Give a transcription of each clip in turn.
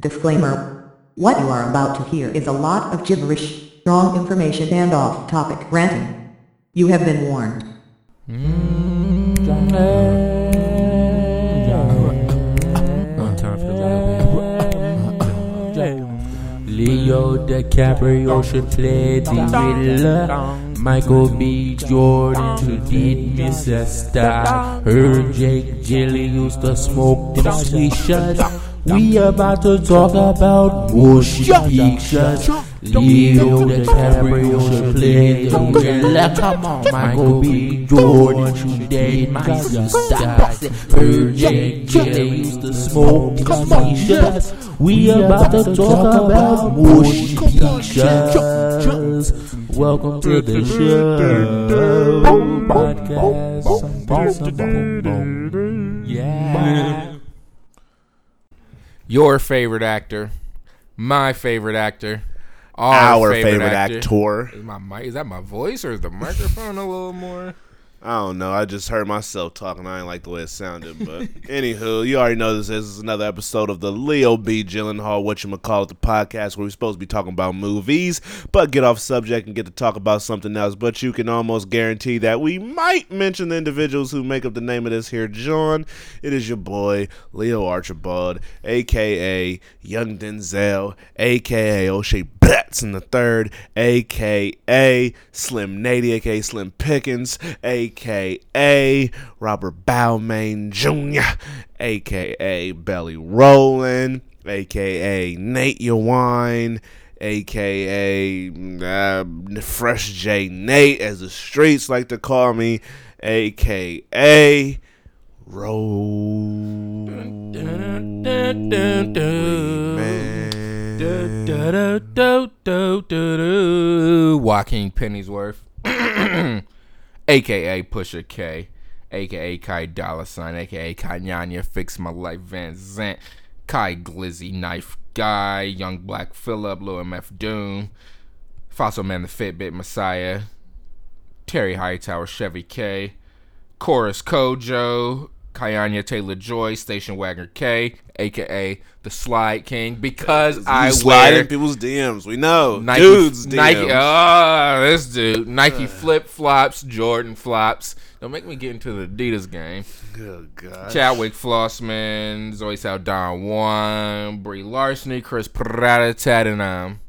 Disclaimer. What you are about to hear is a lot of gibberish, wrong information and off-topic ranting. You have been warned. Time Leo DiCaprio should play the Riddler. Michael B. Jordan should did Miss Esther. Heard Jake Gilly used to smoke them sweet shots. We about to talk about mushy pictures. Leo DiCaprio should play the Riddler. Come on, Michael B. Jordan date my sister. Gilly used to smoke shots. We about to talk about mushy pictures. Welcome to the show. Podcast. Something, something, boom, boom. Yeah. Your favorite actor, my favorite actor, Our favorite actor. Is my mic? Is that my voice or is the microphone a little more? I don't know. I just heard myself talking. I didn't like the way it sounded. But anywho, you already know this. This is another episode of the Leo B. Gyllenhaal, what you call it, the podcast where we're supposed to be talking about movies, but get off subject and get to talk about something else. But you can almost guarantee that we might mention the individuals who make up the name of this here. John, it is your boy Leo Archibald, aka Young Denzel, aka O'Shea Batson the third, aka Slim Nady, aka Slim Pickens, aka Robert Balmain Jr., aka Belly Rollin, aka Nate Yawine, aka uh, Fresh J Nate, as the streets like to call me, aka Roll. Man. Do-do-do-do-do. Joaquin Pennyworth, aka Pusha K, aka Kai Dollar Sign, aka Kanyanya Fix My Life Van Zant, Kai Glizzy Knife Guy, Young Black Phillip, Lil MF Doom, Fossil Man the Fitbit Messiah, Terry Hightower Chevy K, Chorus Kojo, Kayanya Taylor Joy, Station Wagon K, aka the Slide King, because I slide wear in people's DMs. We know. Nike, Dudes DMs. Nike, oh, this dude, Nike flip flops, Jordan flops. Don't make me get into the Adidas game. Oh, God. Chadwick Flossman, Zoe Saldana one, Brie Larson, Chris Prada, Tad, and um.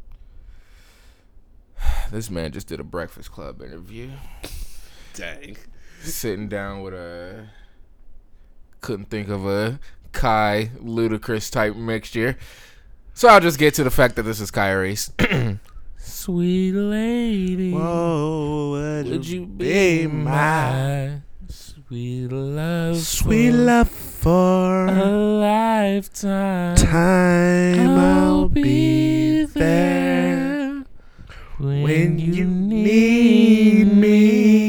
This man just did a Breakfast Club interview, Dang. sitting down with a. Couldn't think of a Kai ludicrous type mixture. So I'll just get to the fact that this is Kyrie's. Sweet lady. Whoa, would, Would you be my sweet love? sweet for love for a lifetime. time? I'll be there when you need me.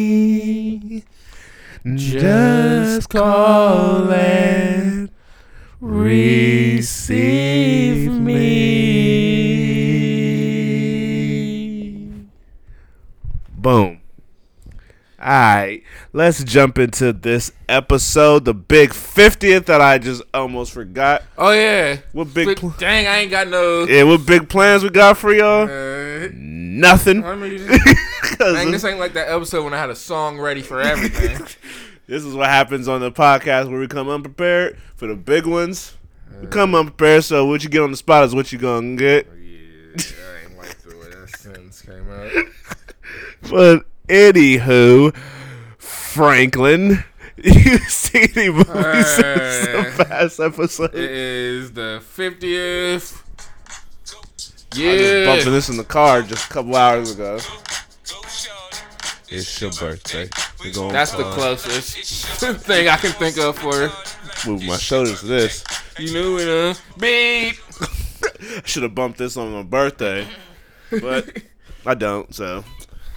Just call and receive me. Boom. Alright, let's jump into this episode, the big 50th that I just almost forgot. Oh yeah. What big pl- dang, I ain't got no. Yeah, what big plans we got for y'all? Uh, Nothing. I mean, 'Cause dang, this, ain't like that episode when I had a song ready for everything. this is what happens on the podcast where we come unprepared for the big ones. We come unprepared, so what you get on the spot is what you gonna get. yeah, I ain't like the way that sentence came out. But anywho, Franklin, you see any movies since the Uh, past episode? It is the fiftieth. Yeah, I just bumped this in the car just a couple hours ago. It's your birthday. Gonna That's the closest thing I can think of for Move my shoulders to this. you knew it. Uh, beep. I should have bumped this on my birthday, but I don't. So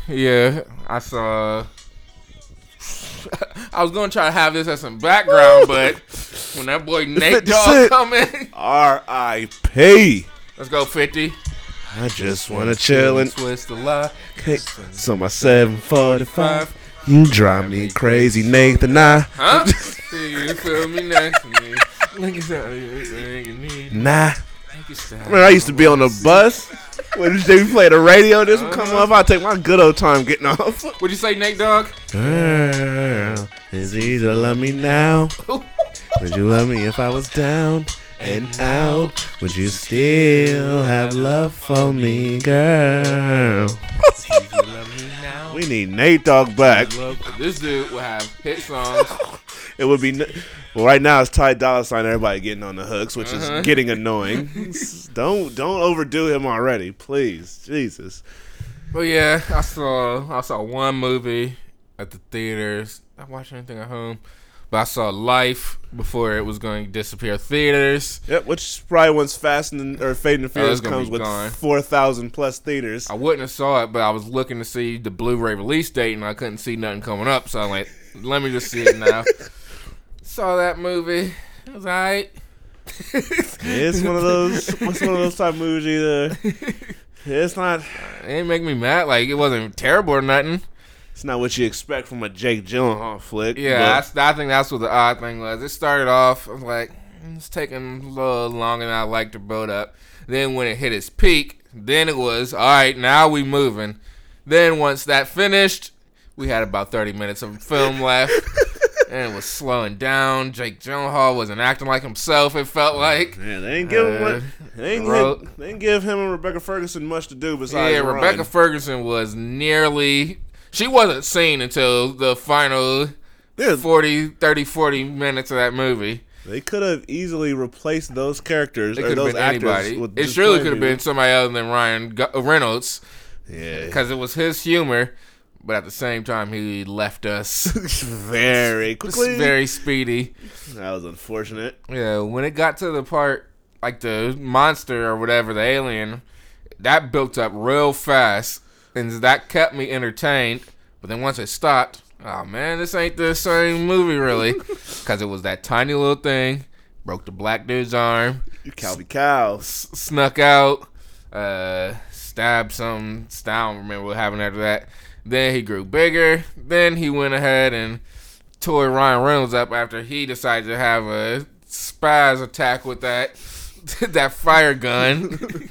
Yeah, I saw. I was gonna try to have this as some background, but when that boy Nate 50 Dogg Cent. come in, R.I.P. let's go fifty. I just wanna chill and twist lie. kick. So my 745. You drive me crazy, Nathan. I Huh? See you feel me next to me. Look at that. you need. nah. to Remember, I used to be on the bus when they play the radio. This would come uh-huh. up. I'd take my good old time getting off. What'd you say, Nate Dogg? Girl, it's easy to love me now. Would you love me if I was down and out? Would you still have love for me, girl? We need Nate Dogg back. This dude will have hit songs. It would be n- well. Right now, it's Ty Dolla Sign. Everybody getting on the hooks, which Uh-huh. is getting annoying. don't don't overdo him already, please. Jesus. But yeah, I saw I saw one movie at the theaters. I watched anything at home, but I saw Life before it was going to disappear theaters. Yep, which probably once Fast and or Fate and the Oh, Furious comes with gone. four thousand plus theaters. I wouldn't have saw it, but I was looking to see the Blu-ray release date, and I couldn't see nothing coming up. So I'm like, let me just see it now. saw that movie. It was alright. It's one of those. It's one of those type movies. Either it's not. It didn't make me mad. Like it wasn't terrible or nothing. It's not what you expect from a Jake Gyllenhaal flick. Yeah, that's, I think that's what the odd thing was. It started off, I was like, "Mm, it's taking a little longer than I like to build up. Then when it hit its peak, then it was, all right, now we moving. Then once that finished, we had about 30 minutes of film left. and it was slowing down. Jake Gyllenhaal wasn't acting like himself, it felt like. Yeah, they ain't give him Uh, they ain't, wrote- give, they give him and Rebecca Ferguson much to do besides Yeah. Rebecca Ferguson was nearly. She wasn't seen until the final Yeah, 40, 30, 40 minutes of that movie. they could have easily replaced those characters It or could have those been actors. It surely could have been somebody other than Ryan uh, Reynolds Yeah, because it was his humor, but at the same time he left us very quickly. very speedy. that was unfortunate. Yeah, when it got to the part like the monster or whatever, the alien, that built up real fast, and that kept me entertained. But then once it stopped, oh man, this ain't the same movie really, because it was that tiny little thing, broke the black dude's arm. You Calby cows. s- snuck out, uh, stabbed some. I don't remember what happened after that. Then he grew bigger. Then he went ahead and tore Ryan Reynolds up after he decided to have a spaz attack with that that fire gun,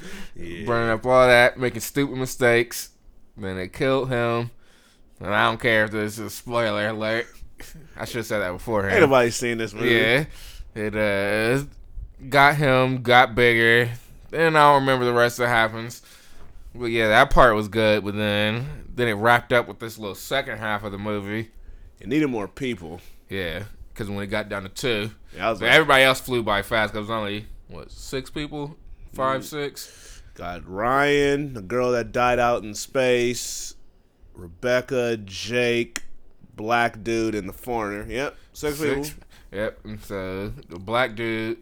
burning up all that, making stupid mistakes. Then it killed him. And I don't care if this is a spoiler alert. I should have said that beforehand. Ain't nobody seen this movie. Yeah. It uh got him, got bigger. Then I don't remember the rest that happens. But yeah, that part was good, but then then it wrapped up with this little second half of the movie. It needed more people. Yeah, because when it got down to two, Yeah, like, everybody else flew by fast. Cause it was only what six people, five, six. Got Ryan, the girl that died out in space, Rebecca, Jake, black dude, and the foreigner. Yep, six, Six. people. Yep. And so the black dude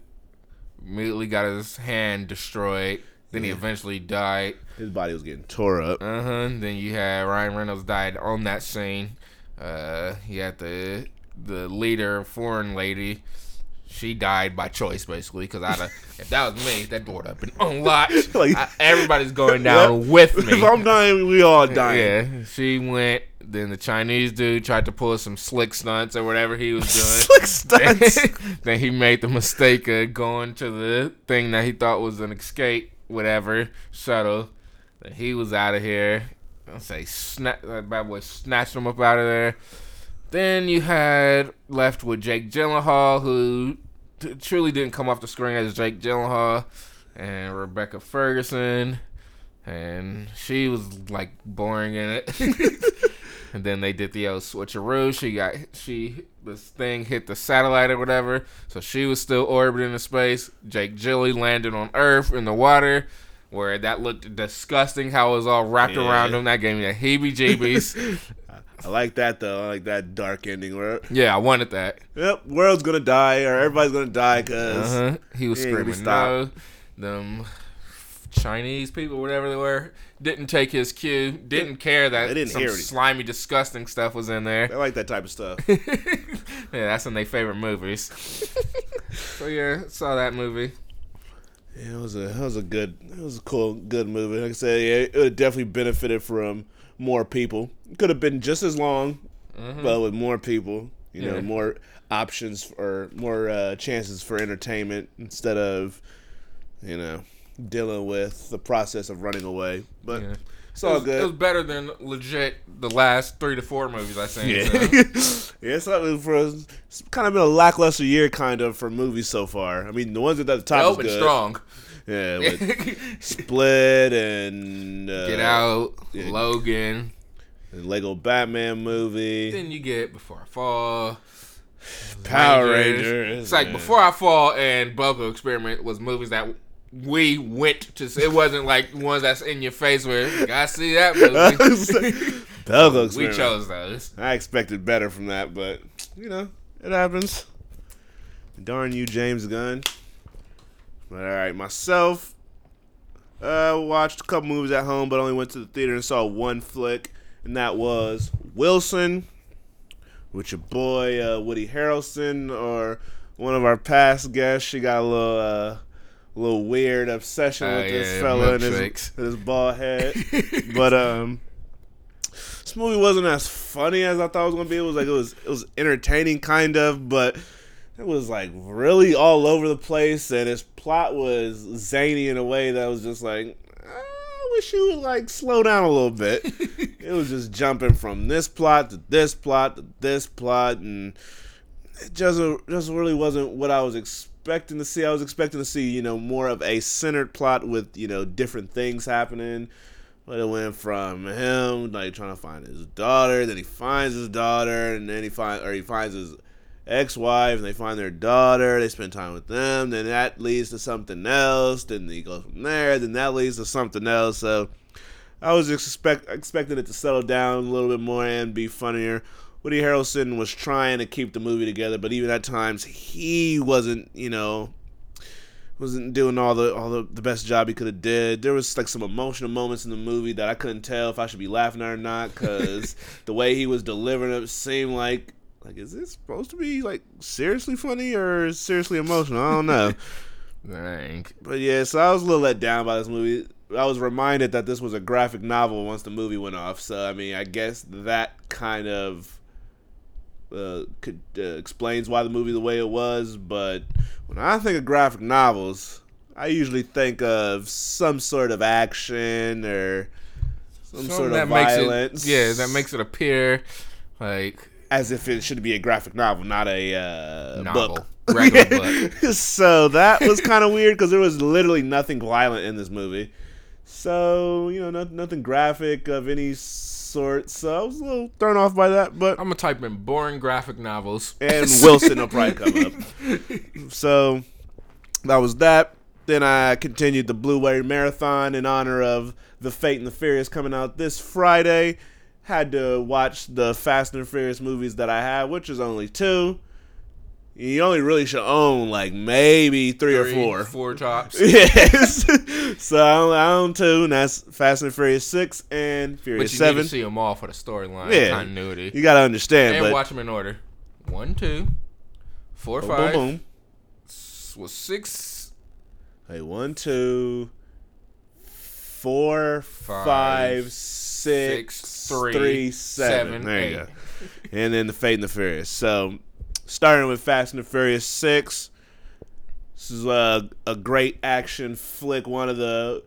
immediately got his hand destroyed. Then he eventually died. His body was getting tore up. Uh huh. Then you had Ryan Reynolds died on that scene. Uh, you had the the leader, foreign lady. She died by choice, basically, because have, if that was me, that door would have been unlocked. Like- I- everybody's going down Yep. with me. if I'm dying, we all dying. Yeah, she went. Then the Chinese dude tried to pull some slick stunts or whatever he was doing. Slick stunts. then he made the mistake of going to the thing that he thought was an escape, whatever shuttle. Then he was out of here. I say, snap that bad boy snatched him up out of there. Then you had left with Jake Gyllenhaal, who t- truly didn't come off the screen as Jake Gyllenhaal, and Rebecca Ferguson, and she was like boring in it. and then they did the old switcheroo. She got she this thing hit the satellite or whatever, so she was still orbiting in space. Jake Gilly landed on Earth in the water. Where that looked disgusting, how it was all wrapped Yeah. around him. That gave me the heebie-jeebies. I like that though. I like that dark ending where yeah, I wanted that. yep, world's gonna die or everybody's gonna die because Uh-huh. He was screaming no. Them Chinese people, whatever they were, didn't take his cue. Didn't care that They didn't some slimy, disgusting stuff was in there. I like that type of stuff. yeah, that's in their favorite movies. so yeah, saw that movie. Yeah, it was a it was a good it was a cool good movie. Like I said, yeah, it would definitely benefited from more people. It could have been just as long, but with more people. You know, Mm-hmm. Yeah. more options or more uh, chances for entertainment instead of, you know, dealing with the process of running away. But Yeah. It's It all was, good. it was better than legit the last three to four movies I seen. Yeah, so. yeah. It's, not- for it's kind of been a lackluster year, kind of for movies so far. I mean, the ones at the They top is opened good. strong. Yeah, with Split and uh, Get Out, yeah. Logan. and Lego Batman movie, Then you get Before I Fall. Power Rangers. Rangers. It's like yeah. Before I Fall and Belko Experiment was movies that we went to see. It wasn't like ones that's in your face where gotta see that movie. Belko we chose those. I expected better from that, but you know, it happens. Darn you, James Gunn. But all right, myself. Uh, watched a couple movies at home, but only went to the theater and saw one flick, and that was Wilson, with your boy uh, Woody Harrelson, or one of our past guests. She got a little, uh, little weird obsession Oh, with this yeah, fella and his, his bald head. but um, this movie wasn't as funny as I thought it was gonna be. It was like it was it was entertaining kind of, but it was like really all over the place, and its plot was zany in a way that was just like. I wish you would like slow down a little bit. it was just jumping from this plot to this plot to this plot, and it just just really wasn't what I was expecting to see. I was expecting to see you know more of a centered plot with you know different things happening. But it went from him like trying to find his daughter, then he finds his daughter, and then he find or he finds his ex-wife, and they find their daughter. They spend time with them. Then that leads to something else. Then he goes from there. Then that leads to something else. So I was expect expecting it to settle down a little bit more and be funnier. Woody Harrelson was trying to keep the movie together, but even at times he wasn't, you know, wasn't doing all the all the, the best job he could have did. There was like some emotional moments in the movie that I couldn't tell if I should be laughing or not because the way he was delivering it seemed like like is this supposed to be like seriously funny or seriously emotional? I don't know. Dang. But yeah, so I was a little let down by this movie. I was reminded that this was a graphic novel once the movie went off. So I mean, I guess that kind of uh, could uh, explains why the movie the way it was. But when I think of graphic novels, I usually think of some sort of action or some Something sort of violence. It, yeah, that makes it appear like as if it should be a graphic novel, not a uh, novel, book. regular book. so that was kind of weird because there was literally nothing violent in this movie. So you know, no, nothing graphic of any sort. So I was a little thrown off by that, but I'm gonna type in boring graphic novels. and Wilson will probably come up. So that was that. Then I continued the Blue Wave Marathon in honor of the Fate and the Furious coming out this Friday. Had to watch the Fast and Furious movies that I have, which is only two. You only really should own like maybe three, Three, or four. four tops. Yes. so I own, two, and that's Fast and Furious six and But Furious you seven. need to see them all for the storyline Yeah. continuity. You gotta understand, and but watch them in order. One, two, four, boom, five. boom, boom. Was six. Hey, one, two, four, Five, five, six, six, three, three, seven. seven, There you go. and then the Fate and the Furious. So, starting with Fast and the Furious six. This is a, a great action flick. One of the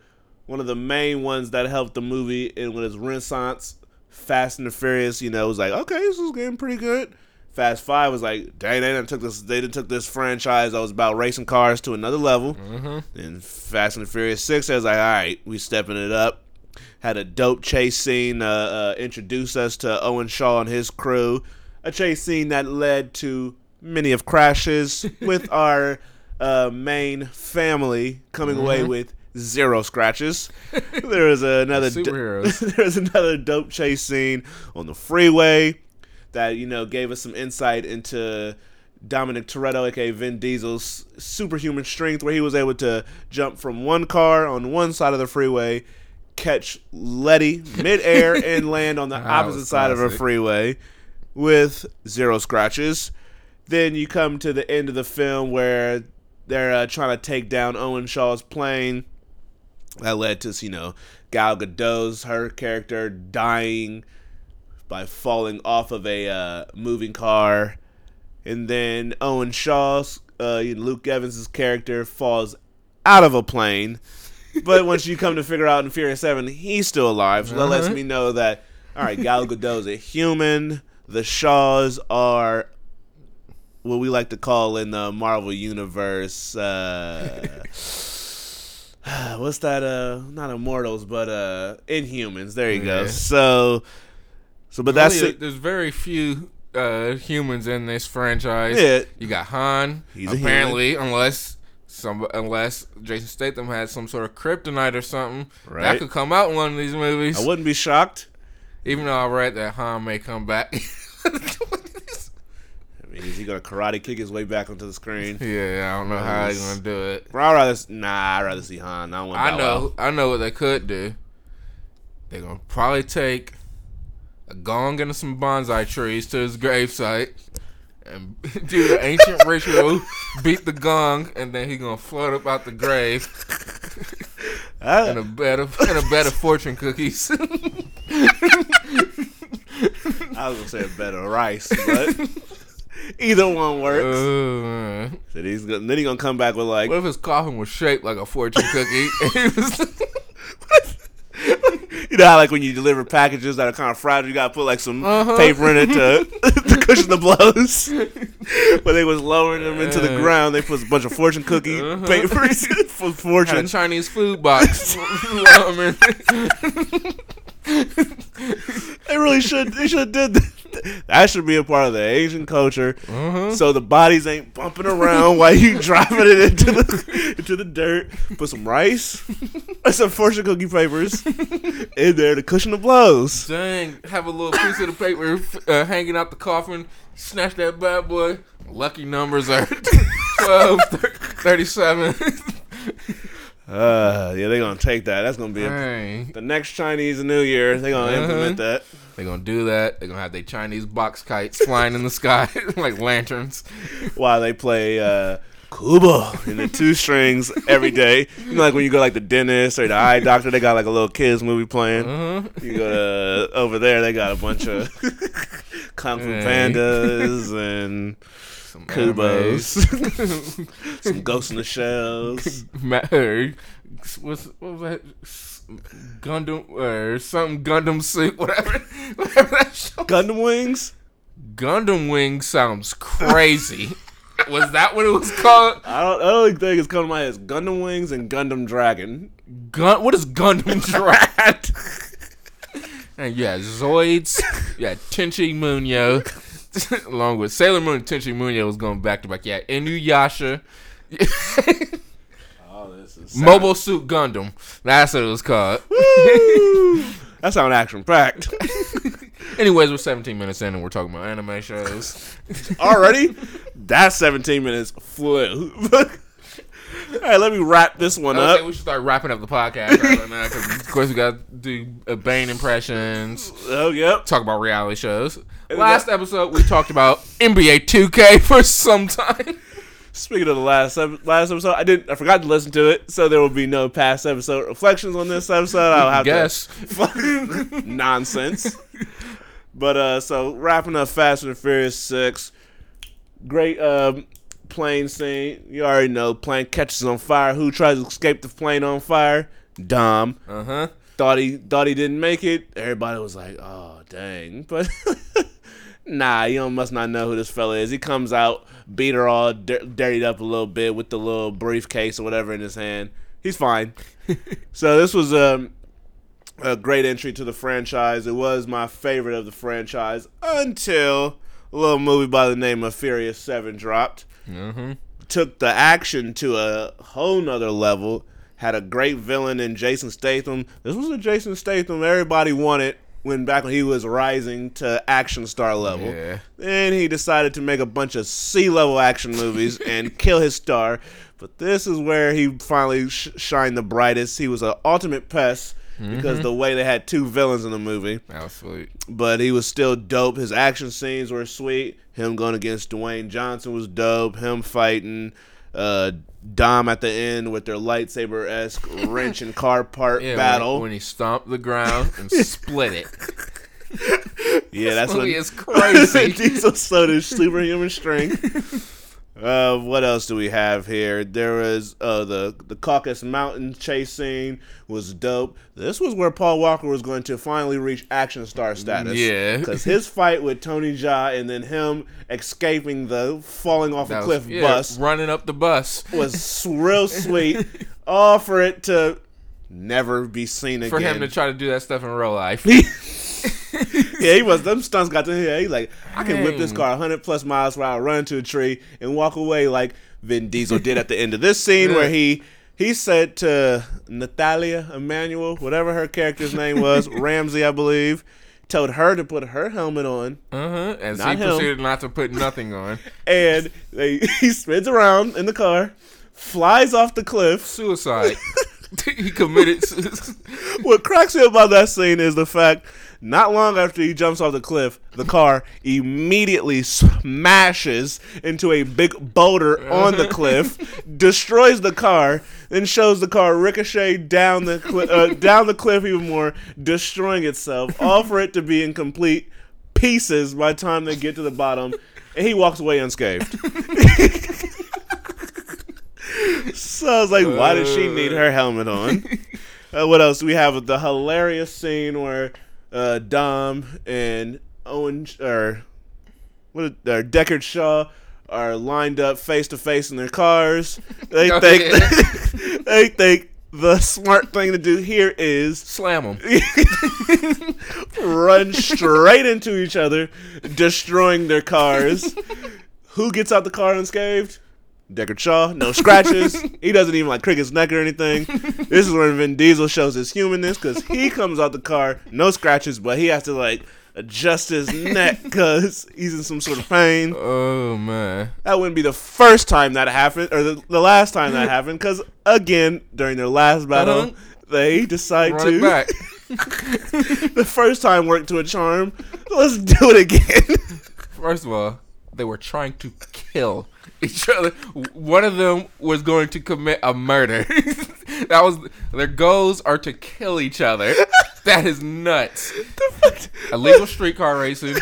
one of the main ones that helped the movie in with its renaissance. Fast and the Furious, you know, was like, okay, this is getting pretty good. Fast Five was like, dang, they done took this, they done took this franchise that was about racing cars to another level. Mm-hmm. And Fast and the Furious Six, I was like, all right, we stepping it up. Had a dope chase scene, uh, uh, introduce us to Owen Shaw and his crew. A chase scene that led to many of crashes with our uh, main family coming away with zero scratches. there was another do- Superheroes. there was another dope chase scene on the freeway that you know gave us some insight into Dominic Toretto, aka Vin Diesel's superhuman strength, where he was able to jump from one car on one side of the freeway, catch Letty midair, and land on the That opposite side of a freeway with zero scratches. Then you come to the end of the film where they're uh, trying to take down Owen Shaw's plane. That led to you know Gal Gadot's her character dying by falling off of a uh, moving car, and then Owen Shaw's uh, Luke Evans's character falls out of a plane but once you come to figure out in Furious Seven, he's still alive. So that lets Uh-huh. me know that all right, Gal Gadot's a human. The Shaws are what we like to call in the Marvel universe. Uh, what's that? Uh, not Immortals, but uh, Inhumans. There you go. So, so but that's Really, it. There's very few uh, humans in this franchise. Yeah. You got Han. He's apparently, unless some unless Jason Statham had some sort of kryptonite or something Right. that could come out in one of these movies. I wouldn't be shocked. Even though I read that Han may come back. I mean, is he gonna karate kick his way back onto the screen? yeah, I don't know how he's gonna do it. Bro, I'd rather nah. I'd rather see Han. I, don't want I know. I know what they could do. They're gonna probably take a gong and some bonsai trees to his gravesite and do the ancient ritual, beat the gong, and then he gonna float up out the grave In a better and a better fortune cookies. I was gonna say a of rice, but either one works. Uh, So he's gonna, then he gonna come back with like, what if his coffin was shaped like a fortune cookie? And he was- you know how like when you deliver packages that are kind of fragile, you gotta put like some Uh-huh. paper in it to, to cushion the blows. but they was lowering them into the ground. They put a bunch of fortune cookie Uh-huh. papers for had a fortune. Chinese food box. They really should. They should did that. That should be a part of the Asian culture. uh-huh. So the bodies ain't bumping around while you driving it into the into the dirt. Put some rice, some fortune cookie papers in there to cushion the blows. Dang, have a little piece of the paper uh, hanging out the coffin. Snatch that bad boy. Lucky numbers are 12, 37. Uh, yeah, they're gonna take that. That's gonna be a, Dang. the next Chinese New Year. They're gonna Uh-huh. implement that. They're gonna do that. They're gonna have their Chinese box kites flying in the sky like lanterns. while they play uh Kubo in the two strings every day. You know, like when you go like the dentist or the eye doctor, they got like a little kids movie playing. Uh-huh. You go to over there, they got a bunch of Kung Fu Hey. Pandas and Some Kubos, some Ghost in the Shells. What's what was that? Gundam or something Gundam suit, whatever, whatever that show. Gundam Wings? Gundam Wing sounds crazy. was that what it was called? I don't. I don't think it's coming to my head. It's Gundam Wings and Gundam Dragon. Gun. What is Gundam Drat? and you had Zoids. You had Tenchi Muyo. Along with Sailor Moon and Tenchi Muyo was going back to back. Yeah, Inuyasha. Oh, this is Mobile Suit Gundam. That's what it was called. That sound action packed Anyways, we're 17 minutes in and we're talking about anime shows. already. That 17 minutes flew. All right, let me wrap this one up. we should start wrapping up the podcast right now because, of course, we got to do Bane impressions, Oh, yep. talk about reality shows. Last episode, we talked about NBA 2K for some time. Speaking of the last last episode, I didn't. I forgot to listen to it, so there will be no past episode reflections on this episode. I'll have to Guess. to nonsense. But uh, so wrapping up Fast and Furious Six, great um, plane scene. You already know, plane catches on fire. Who tries to escape the plane on fire? Dom Uh huh. thought he thought he didn't make it. Everybody was like, "Oh, dang!" But nah, you must not know who this fella is. He comes out, beat her all dir- dirtied up a little bit with the little briefcase or whatever in his hand. He's fine. so this was um, a great entry to the franchise. It was my favorite of the franchise until a little movie by the name of Furious Seven dropped Mm-hmm. took the action to a whole nother level. Had a great villain in Jason Statham. This was a Jason Statham everybody wanted when back when he was rising to action star level. Yeah. Then he decided to make a bunch of C level action movies and kill his star. But this is where he finally sh- shined the brightest. He was an ultimate pest because the way they had two villains in the movie That was sweet. but he was still dope. His action scenes were sweet. Him going against Dwayne Johnson was dope. Him fighting uh, Dom at the end with their lightsaber esque wrench and car part Yeah, battle. When, when he stomped the ground and split it. yeah, that's what is crazy. Diesel his superhuman strength. Uh, what else do we have here? There was uh, the the Caucasus Mountain chase scene was dope. This was where Paul Walker was going to finally reach action star status. Yeah. because his fight with Tony Jaa and then him escaping the falling off That a was- cliff yeah, bus running up the bus was real sweet. All for it to never be seen again. for him to try to do that stuff in real life. yeah, he was. Them stunts got to him. He's like, I can whip this car 100 plus miles per I run into a tree, and walk away like Vin Diesel did at the end of this scene where he he said to Nathalie Emmanuel, whatever her character's name was, Ramsey, I believe, told her to put her helmet on, Uh huh. And so he him. proceeded not to put nothing on. and they, he spins around in the car, flies off the cliff. Suicide. he committed. what cracks me about that scene is the fact not long after he jumps off the cliff, the car immediately smashes into a big boulder on the cliff, destroys the car, then shows the car ricochet down the cli- uh, down the cliff even more, destroying itself, all for it to be in complete pieces by the time they get to the bottom, and he walks away unscathed. so I was like, why does she need her helmet on? Uh, what else? We have the hilarious scene where uh, Dom and Owen or what? Are, or Deckard Shaw are lined up face to face in their cars. They Oh, think yeah. they think the smart thing to do here is Slam them, run straight into each other, destroying their cars. Who gets out the car unscathed? Deckard Shaw, no scratches. he doesn't even like crick his neck or anything. This is where Vin Diesel shows his humanness because he comes out the car, no scratches, but he has to like adjust his neck because he's in some sort of pain. Oh man. That wouldn't be the first time that happened, or the, the last time that happened, because again, during their last battle, Uh-huh. they decide Run to back. the first time worked to a charm. Let's do it again. First of all, they were trying to kill each other. One of them was going to commit a murder. that was their goals are to kill each other. That is nuts. Illegal streetcar racing,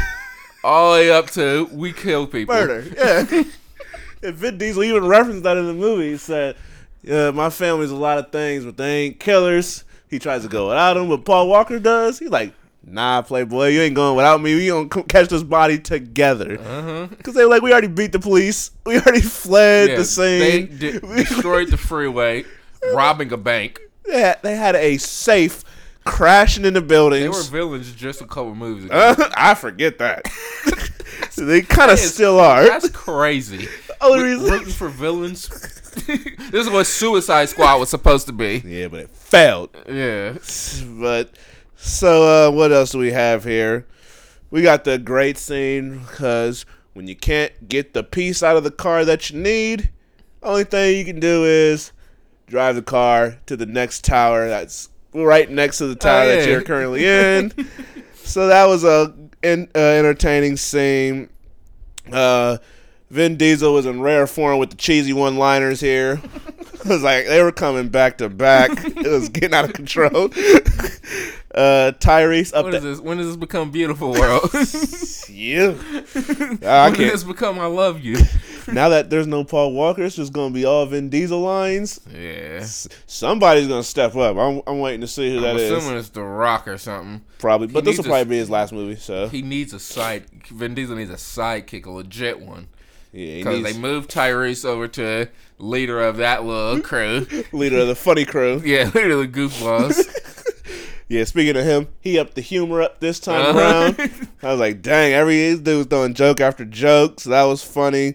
all the way up to we kill people. Murder. Yeah. and Vin Diesel even referenced that in the movie. He said, yeah, my family's a lot of things, but they ain't killers. He tries to go without him, but Paul Walker does. He's like, nah, Playboy, you ain't going without me. We gonna c- catch this body together. Uh-huh. Because they were like, we already beat the police. We already fled Yeah, the they scene. de- destroyed the freeway, robbing a bank. They had, they had a safe crashing in the buildings. They were villains just a couple movies ago. Uh, I forget that. they kind of still are. That's crazy. Only reason- Rooting for villains. this is what Suicide Squad was supposed to be. Yeah, but it failed. Yeah. But so, uh, what else do we have here? We got the great scene because when you can't get the piece out of the car that you need, only thing you can do is drive the car to the next tower that's right next to the tower that yeah. you're currently in. so that was a en- uh, entertaining scene. Uh, Vin Diesel was in rare form with the cheesy one-liners here. it was like they were coming back to back. It was getting out of control. uh, Tyrese up When does this? When does this become beautiful world? you. I when does this become I love you? Now that there's no Paul Walker, it's just gonna be all Vin Diesel lines. Yeah. S- Somebody's gonna step up. I'm, I'm waiting to see who that I'm is. assuming it's The Rock or something. Probably, but he this will probably a- be his last movie. So He needs a side. Vin Diesel needs a sidekick, a legit one. yeah, Because needs they moved Tyrese over to leader of that little crew. leader of the funny crew. Yeah, leader of the goofballs. Yeah, speaking of him, he upped the humor up this time Uh-huh. around. I was like, dang, every dude was throwing joke after joke, so that was funny.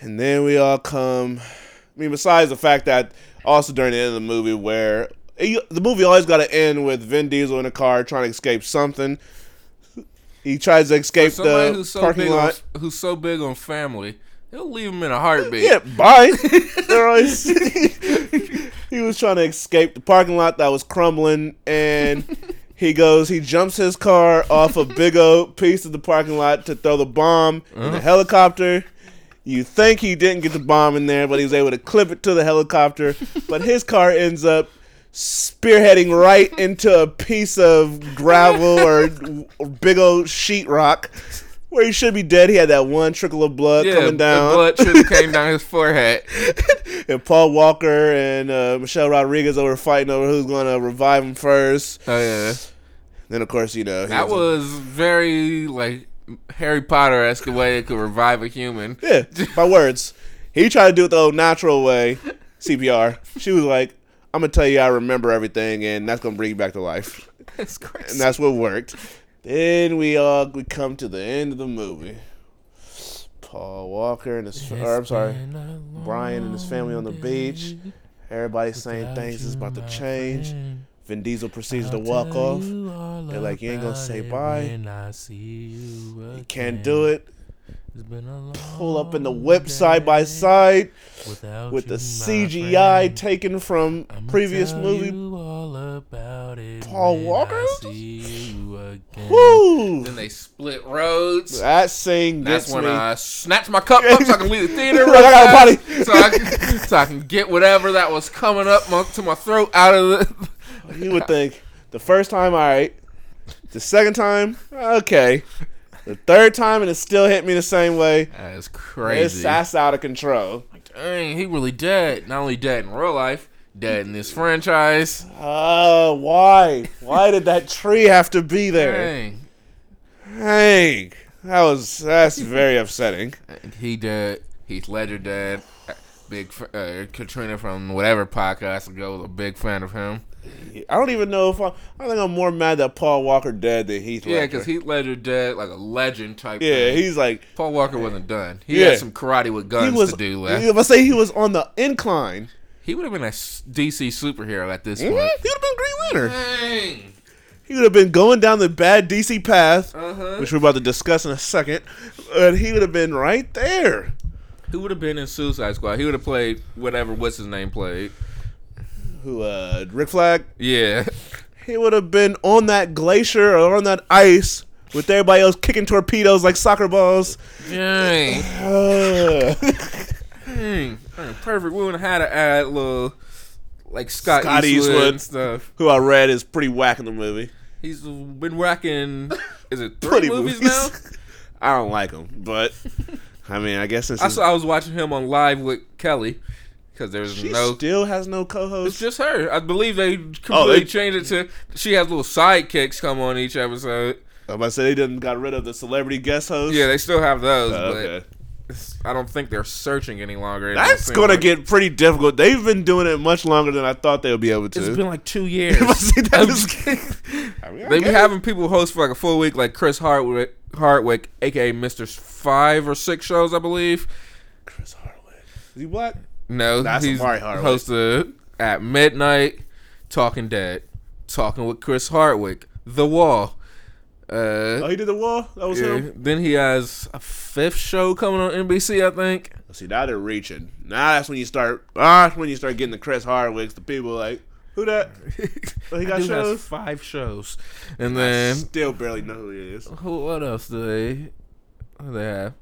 And then we all come. I mean, besides the fact that also during the end of the movie, where it- the movie always got to end with Vin Diesel in a car trying to escape something. He tries to escape the who's so parking lot. on who's so big on family, he'll leave him in a heartbeat. Yeah, bye. He was trying to escape the parking lot that was crumbling, and he goes, he jumps his car off a big old piece of the parking lot to throw the bomb in the uh-huh. helicopter. You think he didn't get the bomb in there, but he was able to clip it to the helicopter. But his car ends up spearheading right into a piece of gravel or, or big old sheetrock. Where he should be dead. He had that one trickle of blood Yeah, coming the down. blood trickle came down his forehead. and Paul Walker and uh, Michelle Rodriguez over fighting over who's going to revive him first. Oh yeah, Then of course you know he that was was very like Harry Potter esque way it could revive a human. Yeah, my words. He tried to do it the old natural way, CPR. She was like, "I'm gonna tell you I remember everything, and that's gonna bring you back to life." That's crazy. And that's what worked. Then we all we come to the end of the movie. Paul Walker and his, or I'm sorry, Brian and his family on the beach. Everybody saying things is about to change. Vin Diesel proceeds to walk off. They're like, "You ain't gonna say bye. You can't do it." Pull up in the whip side by side with the CGI taken from previous movie. Paul Walker? Woo! Then they split roads. That scene That's when me. I snatched my cup up so I can leave the theater. Like, I got a real So I, can, so I can get whatever that was coming up my, to my throat out of the. you would think the first time, all right. The second time, okay. The third time, and it still hit me the same way. That is crazy. It's crazy. that's out of control. Dang, he really dead. Not only dead in real life, dead in this franchise. Uh, why? Why did that tree have to be there? Dang. Hey, that was that's very upsetting. He dead. Heath Ledger dead. Big uh, Katrina from whatever podcast ago was a big fan of him. I don't even know if I. I think I'm more mad that Paul Walker dead than Heath Yeah, Ledger. because Heath Ledger dead like a legend type. yeah, thing. he's like Paul Walker wasn't done. He Yeah. had some karate with he guns was. to do left. If I say he was on the incline, He would have been a DC superhero at this mm, he point. would have been Green Lantern. Dang. He would have been going down the bad DC path, Uh-huh. which we're about to discuss in a second, But he would have been right there. Who would have been in Suicide Squad? He would have played whatever. What's his name played? Who, uh, Rick Flag? Yeah. He would have been on that glacier or on that ice with everybody else kicking torpedoes like soccer balls. Dang. Uh, Dang. Dang, Perfect. We would have had to add little like Scott, Scott Eastwood, Eastwood. and stuff. who I read is pretty whack in the movie. He's been whacking. Is it three movies, movies. now? I don't like him, but I mean, I guess since I saw. I was watching him on live with Kelly because there's no she no. still has no co-host. It's just her. I believe they oh, completely Oh, they- changed it to. She has little sidekicks come on each episode. I'm about to say they didn't got rid of the celebrity guest host. Yeah, they still have those, Oh, but okay. It's- I don't think they're searching any longer. That's seem gonna like- get pretty difficult. They've been doing it much longer than I thought they would be able to. It's been like two years. See, I'm is- I mean, I they be get it. having people host for like a full week, like Chris Hardwick, Hardwick, aka Mister Five or Six shows, I believe. Chris Hardwick. Is he black? No, That's he's Omari Hardwick. hosted at midnight, Talking Dead, talking with Chris Hardwick, The Wall. Uh, Oh, he did the wall. That was yeah. him. Then he has a fifth show coming on NBC, I think. See, now they're reaching. Now that's when you start. Ah, that's when you start getting the Chris Hardwicks. The people like, who that? Oh, he got shows. five shows, and I then still barely know who he is. Who? What else do they? What do they have?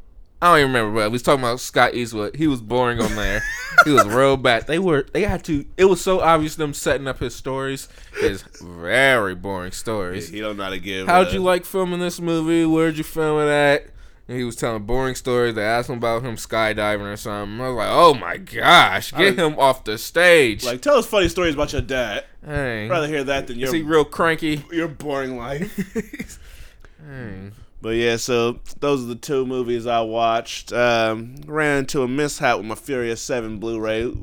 I don't even remember. But we was talking about Scott Eastwood. He was boring on there. he was real bad. They were. They had to. It was so obvious them setting up his stories. His very boring stories. He don't know how to give. How'd you like filming this movie? Where'd you film it at? And he was telling boring stories. They asked him about him skydiving or something. I was like, oh my gosh, get him off the stage. Like, tell us funny stories about your dad. Dang. I'd rather hear that than your. Is he real cranky? your boring life. Dang. But yeah, so those are the two movies I watched. Um, ran into a mishap with my Furious 7 Blu-ray.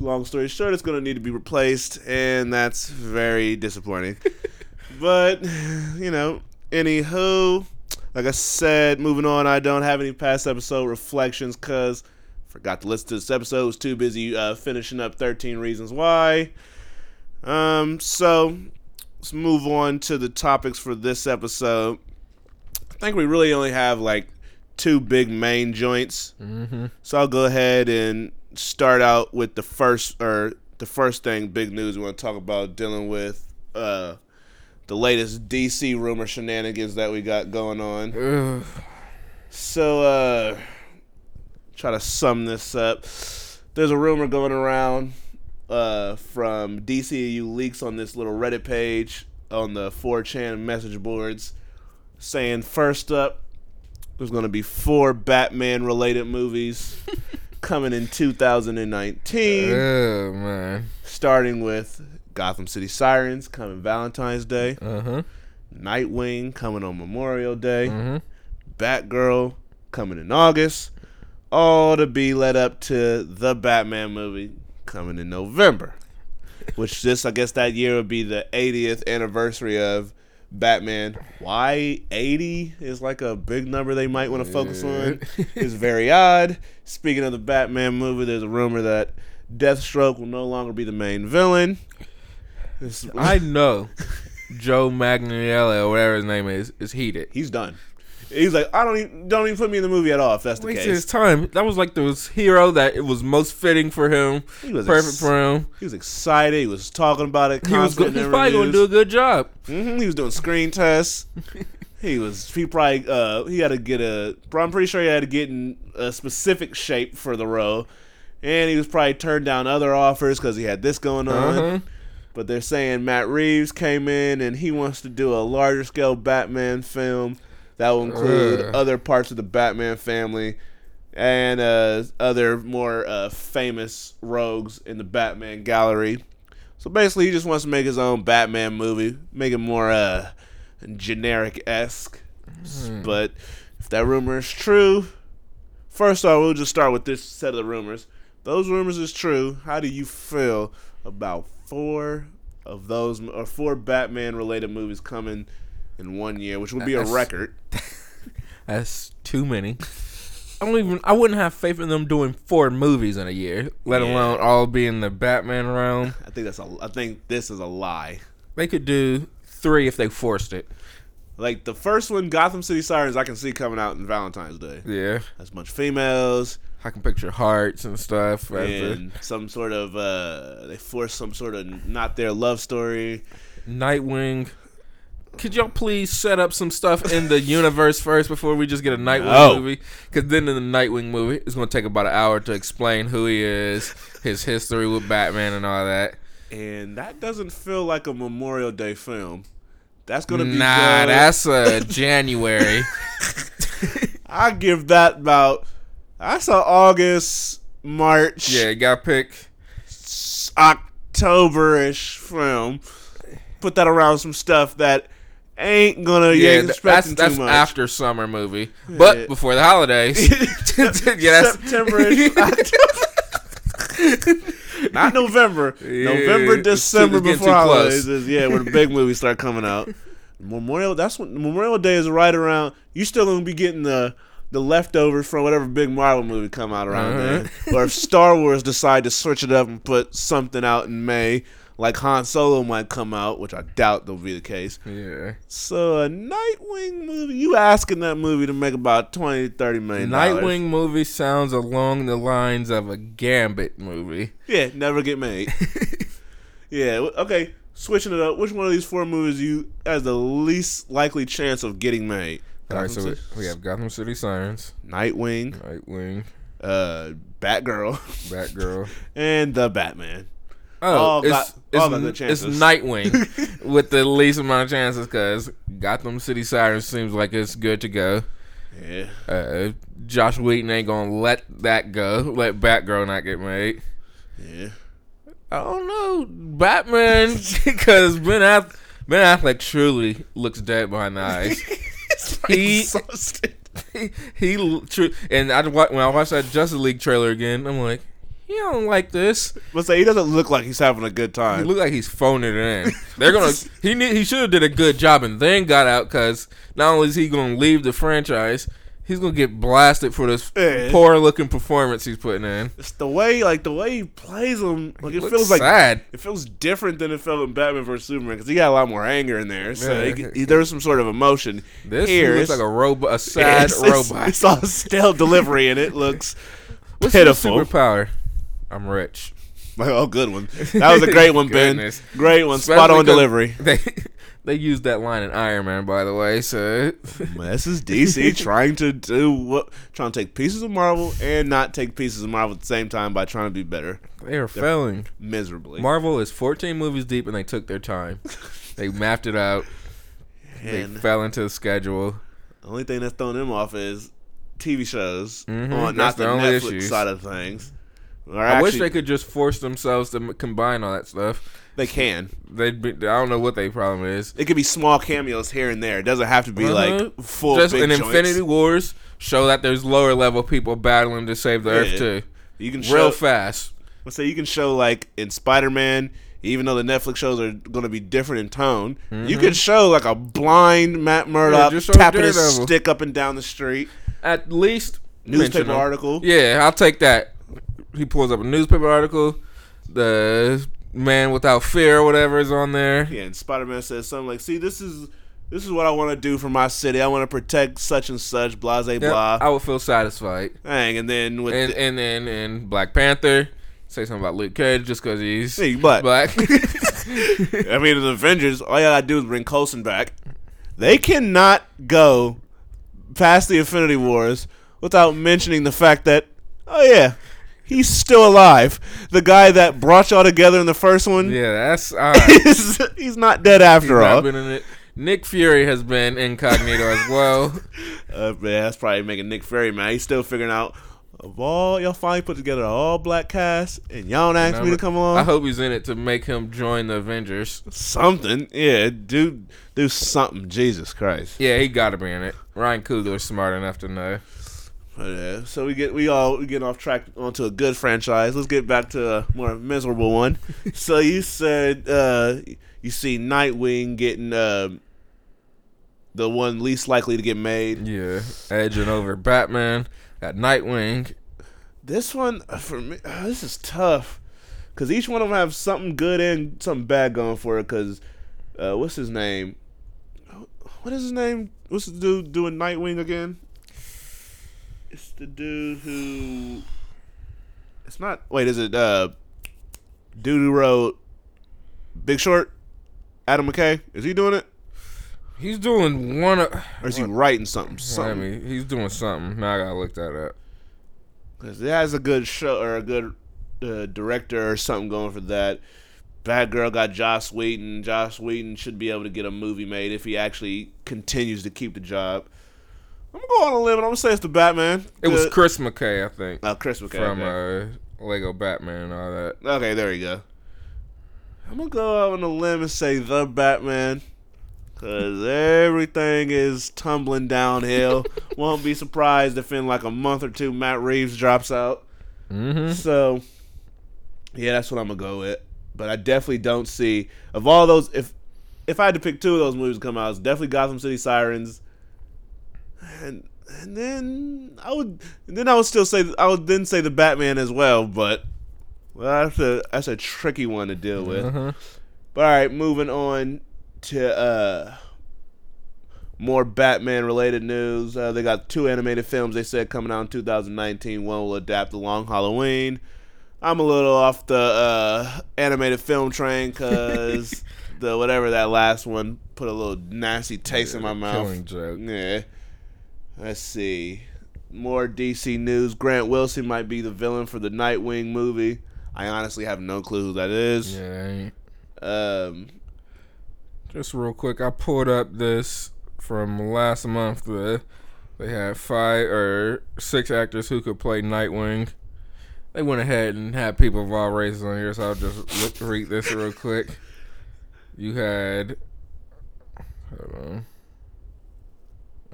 Long story short, it's going to need to be replaced, and that's very disappointing. but, you know, anywho, like I said, moving on, I don't have any past episode reflections because forgot to listen to this episode. Was too busy uh, finishing up 13 Reasons Why. Um, so let's move on to the topics for this episode. I think we really only have like two big main joints. Mm-hmm. So I'll go ahead and start out with the first or the first thing big news we want to talk about dealing with uh the latest DC rumor shenanigans that we got going on. Ugh. So uh try to sum this up. There's a rumor going around uh from DCU leaks on this little Reddit page on the 4chan message boards saying first up there's going to be four Batman related movies coming in 2019, Oh man. starting with Gotham City Sirens coming Valentine's Day, Uh huh. Nightwing coming on Memorial Day, Mhm. Batgirl coming in August, all to be led up to the Batman movie coming in November. Which this, I guess, that year would be the 80th anniversary of Batman. Why 80 is like a big number they might want to focus on. It's very odd. Speaking of the Batman movie, there's a rumor that Deathstroke will no longer be the main villain. This- I know Joe Manganiello or whatever his name is is heated. he's done. He's like, I don't even don't even put me in the movie at all if that's the Wasted case. his time. That was like the hero that it was most fitting for him. He was perfect ex- for him. He was excited. He was talking about it. He was, go- he's probably going to do a good job. Mhm, He was doing screen tests. he was. He probably. Uh, he had to get a. I'm pretty sure he had to get in a specific shape for the role, and he was probably turned down other offers because he had this going on. Uh-huh. But they're saying Matt Reeves came in and he wants to do a larger scale Batman film that will include Ugh. other parts of the Batman family and uh, other more uh, famous rogues in the Batman gallery. So basically, he just wants to make his own Batman movie, make it more uh, generic esque. But if that rumor is true, first off, we'll just start with this set of the rumors. Those rumors is true. How do you feel about four of those or four Batman related movies coming in one year, which would be a record? That's too many. I don't even. I wouldn't have faith in them doing four movies in a year, let Yeah. alone all be in the Batman realm. I think that's a. I think this is a lie. They could do three if they forced it. Like the first one, Gotham City Sirens, I can see coming out in Valentine's Day. Yeah, That's much females I can picture hearts and stuff. as and some sort of. uh They force some sort of not their love story. Nightwing. Could y'all please set up some stuff in the universe first before we just get a Nightwing No. movie? Because then in the Nightwing movie, it's going to take about an hour to explain who he is, his history with Batman, and all that. And that doesn't feel like a Memorial Day film. That's gonna be Nah, good. that's a January. I give that about. That's an August, March, yeah, you got to pick. October-ish film. Put that around some stuff that ain't gonna. Yeah, that's that's much. after summer movie, but Yeah. before the holidays. yeah, September-ish, Not November. Yeah, November, December before holidays is yeah, where the big movies start coming out. Memorial. That's when Memorial Day is right around. You still gonna be getting the the leftovers from whatever big Marvel movie come out around Uh-huh. there. Or if Star Wars decide to switch it up and put something out in May, like Han Solo might come out, which I doubt will be the case. yeah. So a Nightwing movie, you asking that movie to make about 20, 30 million. Nightwing movie sounds along the lines of a Gambit movie. Yeah, never get made. yeah, okay. Switching it up, which one of these four movies you has the least likely chance of getting made? All right, so we, City- we have Gotham City Sirens, Nightwing, Nightwing, uh, Batgirl, Batgirl. and the Batman. Oh, it's, got- it's, all got good it's. Nightwing with the least amount of chances because Gotham City Sirens seems like it's good to go. Yeah, Uh, Joss Whedon ain't gonna let that go. Let Batgirl not get made. yeah. I don't know, Batman, because Ben Aff- Ben Affleck truly looks dead behind the eyes. he Exhausted. he, he and I when I watched that Justice League trailer again, I'm like, he don't like this. But say he doesn't look like he's having a good time. He look like he's phoning it in. They're gonna he need, he should have did a good job and then got out because not only is he gonna leave the franchise, he's gonna get blasted for this Yeah. poor looking performance he's putting in. It's the way, like the way he plays him. Like it Looks feels like sad. it feels different than it felt in Batman vs Superman because he got a lot more anger in there. So Yeah. he, he- there was some sort of emotion. This Here, he looks like a robot, a sad it's, it's- robot. It's all stale delivery and it looks What's his pitiful. superpower? I'm rich. like oh, good one. That was a great one, Ben. Great one. Especially Spot on delivery. They they used that line in Iron Man, by the way. So This is DC trying to do what, trying to take pieces of Marvel and not take pieces of Marvel at the same time by trying to be better they are failing. miserably. Marvel is 14 movies deep, and they took their time. They mapped it out. They fell into the schedule. The only thing that's throwing them off is TV shows Mhm, on that's not the, the only Netflix issues. side of things. I wish they could just force themselves to m- combine all that stuff. They can. They'd be, I don't know what their problem is. It could be small cameos here and there. It doesn't have to be Uh-huh. like full. Just in. Infinity Wars, show that there's lower level people battling to save the Yeah. Earth too, You can show. real fast. Let's say you can show like in Spider Man, even though the Netflix shows are going to be different in tone, you could show like a blind Matt Murdock just tapping his stick up and down the street. At least Newspaper article. Yeah, I'll take that. He pulls up a newspaper article. The man without fear or whatever is on there. Yeah, and Spider Man says something like, "See, this is this is what I want to do for my city. I want to protect such and such, blah blah Yep, blah." I would feel satisfied. Dang, and then with And the, and then in Black Panther, say something about Luke Cage just because he's See, but- black. I mean, the Avengers, all you gotta do is bring Coulson back. They cannot go past the Infinity Wars without mentioning the fact that, oh yeah, he's still alive. The guy that brought y'all together in the first one, yeah, that's all right. he's, he's not dead after all. been in it. Nick Fury has been incognito as well. Uh, man, that's probably making Nick Fury mad. He's still figuring out. Of all y'all finally put together an all black cast, and y'all don't ask me to come along. I hope he's in it to make him join the Avengers. something, yeah, do do something. Jesus Christ. Yeah, he got to be in it. Ryan Coogler's smart enough to know. But, uh, so we get we all we get off track onto a good franchise. Let's get back to a more miserable one. so you said uh, you see Nightwing getting uh, the one least likely to get made. Yeah, edging over Batman. Got Nightwing. This one uh, for me, uh, this is tough because each one of them have something good and something bad going for it. Because uh, what's his name? What is his name? What's the dude doing Nightwing again? It's the dude who. It's not. Wait, is it uh, dude who wrote Big Short? Adam McKay? Is he doing it, He's doing one of. or is he writing something? I Something. mean, he's doing something. Now I gotta look that up. Because it has a good show or a good uh, director or something going for that. Batgirl got Joss Whedon. Joss Whedon should be able to get a movie made if he actually continues to keep the job. I'm gonna go on a limb and I'm gonna say it's the Batman. It was Chris McKay, I think, uh, Chris McKay. from okay. uh, Lego Batman and all that. okay, there you go. I'm gonna go out on a limb and say the Batman. Cause everything is tumbling downhill. Won't be surprised if in like a month or two Matt Reeves drops out. Mm-hmm. So, yeah, that's what I'm gonna go with. But I definitely don't see of all those. If if I had to pick two of those movies to come out, it's definitely Gotham City Sirens, and and then I would then I would still say I would then say the Batman as well. But well, that's a that's a tricky one to deal with. Uh-huh. But all right, moving on to uh more Batman related news. Uh, they got two animated films they said coming out in 2019. One will adapt The Long Halloween. I'm a little off the uh, animated film train because the whatever that last one put a little nasty taste in my mouth. Killing joke. Yeah. Let's see. More DC news. Grant Wilson might be the villain for the Nightwing movie. I honestly have no clue who that is. Yeah. Um, Just real quick, I pulled up this from last month. The they had five or six actors who could play Nightwing. They went ahead and had people of all races on here, so I'll just look, read this real quick. You had, hold on,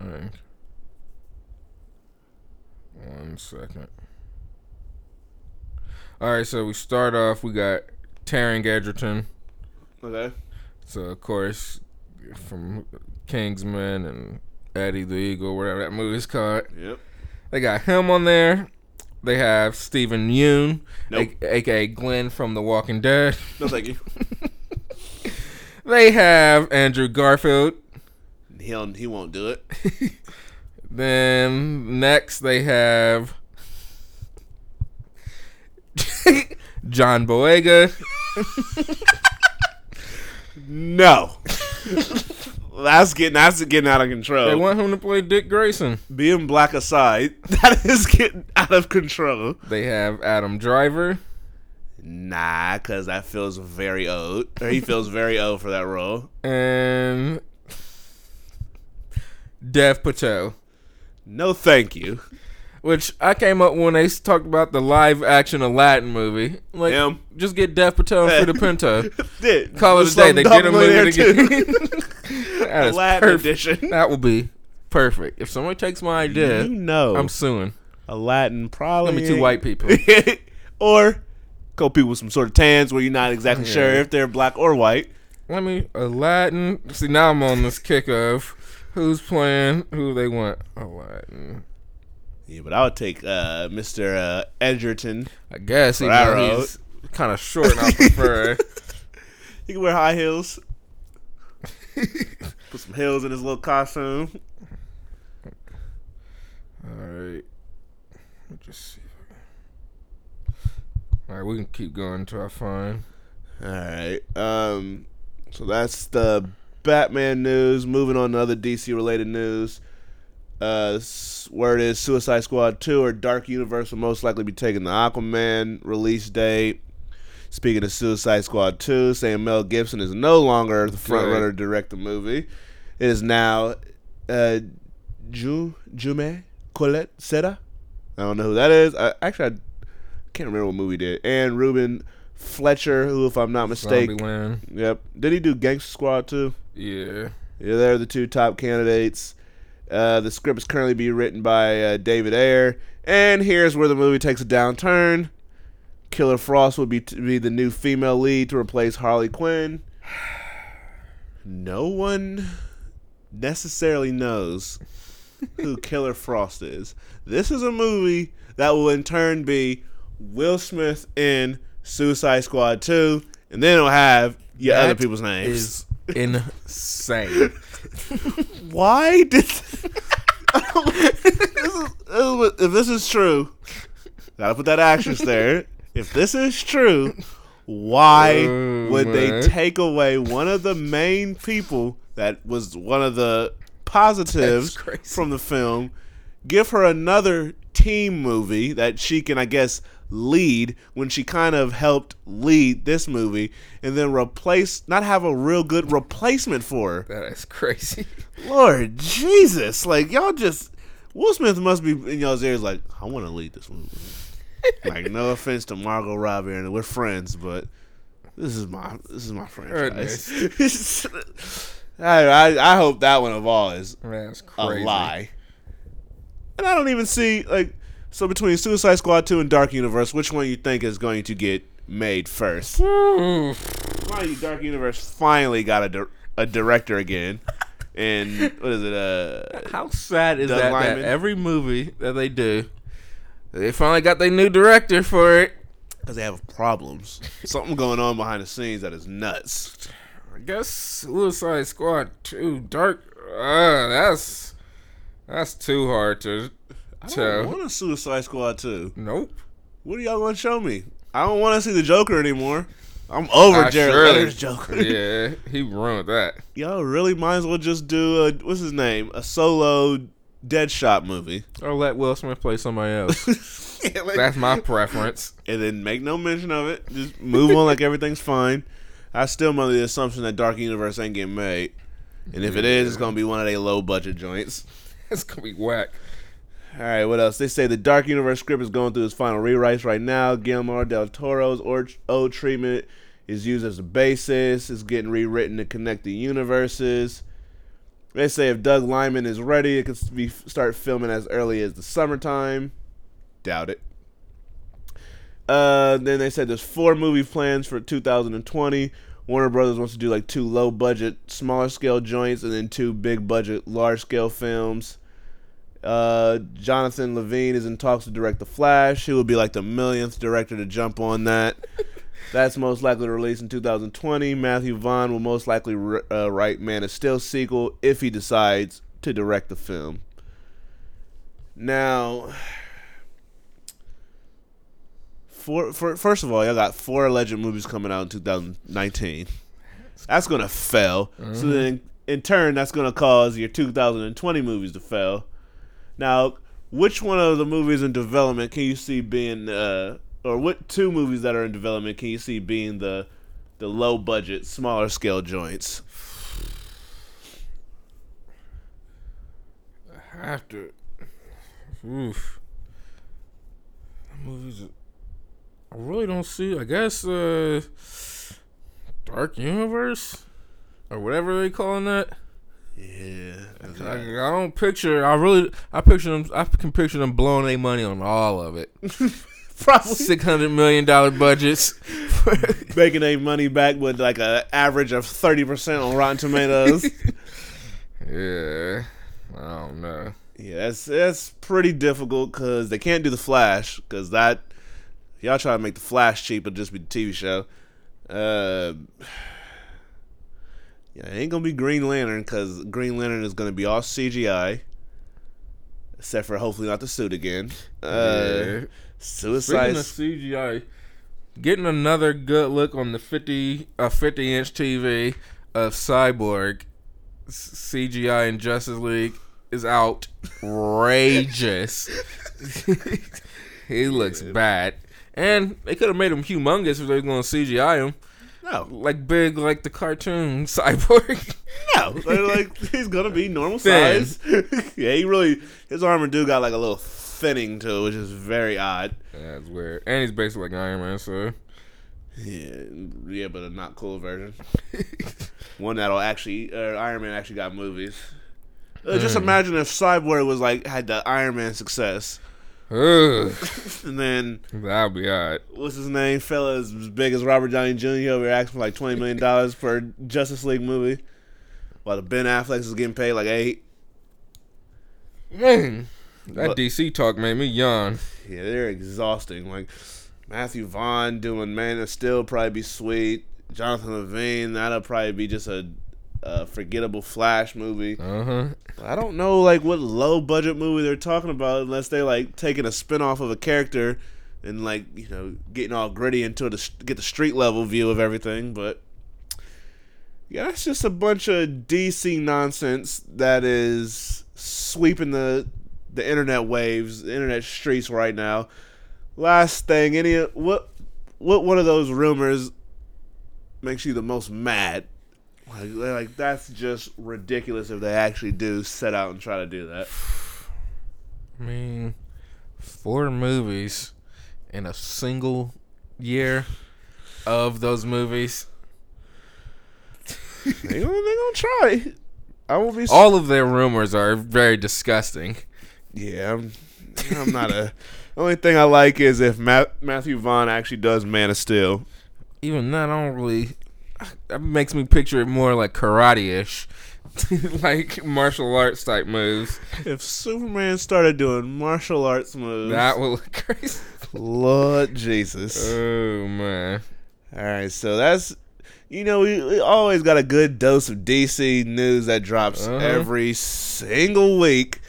Alright. One second. All right, so we start off. We got Taron Egerton. okay. So of course, from Kingsman and Eddie the Eagle, whatever that movie's called, Yep. they got him on there. They have Steven Yeun, Nope. a- aka Glenn from The Walking Dead. No, thank you. They have Andrew Garfield. He'll, he won't do it. Then next they have John Boyega. No. that's getting that's getting out of control. They want him to play Dick Grayson. Being black aside, that is getting out of control. They have Adam Driver. Nah, cause that feels very old. Or he feels very old for that role. And Dev Patel. No, thank you. Which I came up when they talked about the live action Aladdin movie. Like, Him. just get Dev Patel and Freida Pinto. Call it a day. They did a movie is Aladdin perfect. edition. That will be perfect. If someone takes my idea, You know, I'm suing. Aladdin probably Let me two white people. or couple people with some sort of tans where you're not exactly sure if they're black or white. Let me Aladdin. See now I'm on this kick of who's playing, who they want. Aladdin. Yeah, but I would take uh, Mr. Uh, Egerton. I guess even though he's kind of short, and I prefer. He can wear high heels. Put some heels in his little costume. All right. Let me just see. All right, we can keep going until I find. All right. Um. So that's the Batman news. Moving on to other DC related news. Uh, s- word is Suicide Squad 2 or Dark Universe will most likely be taking the Aquaman release date. Speaking of Suicide Squad 2, saying Mel Gibson is no longer the front Good. runner to direct the movie. It is now uh, Ju Jume Colette Seda. I don't know who that is. I, actually, I can't remember what movie did. And Ruben Fleischer, who, if I'm not mistaken, yep, did he do Gangster Squad too? Yeah. Yeah, they're the two top candidates. Uh, the script is currently being written by uh, David Ayer, and here's where the movie takes a downturn. Killer Frost will be to be the new female lead to replace Harley Quinn. No one necessarily knows who Killer Frost is. This is a movie that will in turn be Will Smith in Suicide Squad 2, and then it'll have your other people's names. Is insane. Why did this is- if this is true? Gotta put that actress there. If this is true, why Oh, would they take away one of the main people that was one of the positives from the film? Give her another team movie that she can, I guess, lead when she kind of helped lead this movie, and then replace, not have a real good replacement for her. that is crazy. Lord Jesus, like y'all just Will Smith must be in y'all's ears like, I want to lead this movie. like, no offense to Margot Robbie, and we're friends, but this is my this is my franchise. I, I I hope that one of all is That's a crazy. lie. And I don't even see like so between Suicide Squad two and Dark Universe, which one you think is going to get made first? Why you Dark Universe finally got a di- a director again? And what is it? Uh, How sad is Doug that? Liman. That every movie that they do, they finally got their new director for it. because they have problems. Something going on behind the scenes that is nuts. I guess Suicide Squad two Dark. Uh, that's that's too hard to I don't want a Suicide Squad too. Nope. What are y'all going to show me? I don't want to see the Joker anymore. I'm over I Jared surely- Leto's Joker. yeah, he ruined that. Y'all really might as well just do a what's his name? A solo Deadshot movie. Or let Will Smith play somebody else. Yeah, like- That's my preference. and then make no mention of it. Just move on like everything's fine. I still am under the assumption that Dark Universe ain't getting made. And if it is, it's gonna be one of their low budget joints. It's gonna be whack. All right, what else? They say the Dark Universe script is going through its final rewrites right now. Guillermo del Toro's or- old treatment is used as a basis. It's getting rewritten to connect the universes. They say if Doug Liman is ready, it could be start filming as early as the summertime. Doubt it. Uh, then they said there's four movie plans for 2020. Warner Brothers wants to do like two low budget, smaller scale joints, and then two big budget, large scale films. Uh, Jonathan Levine is in talks to direct The Flash. He will be like the millionth director to jump on that. That's most likely to release in 2020. Matthew Vaughn will most likely ri- uh, write Man of Steel sequel if he decides to direct the film. Now, for, for first of all, y'all got four alleged movies coming out in 2019. That's gonna fail. So then, in turn, that's gonna cause your 2020 movies to fail. Now, which one of the movies in development can you see being, uh, or what two movies that are in development can you see being the the low budget, smaller scale joints? After, oof, movies. I really don't see. I guess uh, Dark Universe or whatever they calling that. Yeah. I, I don't picture. I really. I picture them. I can picture them blowing their money on all of it. Probably Six hundred million dollar budgets. making their money back with like an average of 30% on Rotten Tomatoes. yeah, I don't know. yeah, that's, that's pretty difficult because they can't do The Flash because that. Y'all try to make The Flash cheap, but just be the TV show. Uh, yeah, it ain't gonna be Green Lantern because Green Lantern is gonna be all CGI, except for hopefully not the suit again. Uh, yeah. Suicide. Speaking CGI, getting another good look on the 50 uh, 50 inch TV of Cyborg CGI in Justice League is outrageous. he looks bad, and they could have made him humongous if they were going to CGI him, no, like big, like the cartoon Cyborg. no, like he's gonna be normal Thin. size. yeah, he really his armor do got like a little thinning to it, which is very odd. That's weird, and he's basically like Iron Man, so Yeah, yeah, but a not cool version. One that'll actually, uh, Iron Man actually got movies. Uh, just Mm. imagine if Cyborg was like had the Iron Man success, and then that'll be alright. what's his name, fella as big as Robert Downey Jr. over here asking for like twenty million dollars for a Justice League movie, while the Ben Affleck is getting paid like eight. Man, that But- DC talk made me yawn. Yeah, they're exhausting. Like Matthew Vaughn doing Man of Steel probably be sweet. Jonathan Levine that'll probably be just a, a forgettable Flash movie. Uh huh. I don't know like what low budget movie they're talking about unless they're like taking a spin off of a character and like you know getting all gritty into the get the street level view of everything. But yeah, that's just a bunch of DC nonsense that is sweeping the the internet waves, the internet streets right now. Last thing, any what what one of those rumors makes you the most mad? Like, like that's just ridiculous if they actually do set out and try to do that. I mean, four movies in a single year of those movies. they gonna, they gonna try. I won't be. All of their rumors are very disgusting. yeah, I'm, I'm not a. Only thing I like is if Ma- Matthew Vaughn actually does Man of Steel. Even that, I don't really. That makes me picture it more like karate ish. like martial arts type moves. If Superman started doing martial arts moves, That would look crazy. Lord Jesus. Oh, man. All right, so that's you know we, we always got a good dose of DC news that drops Uh-huh. every single week.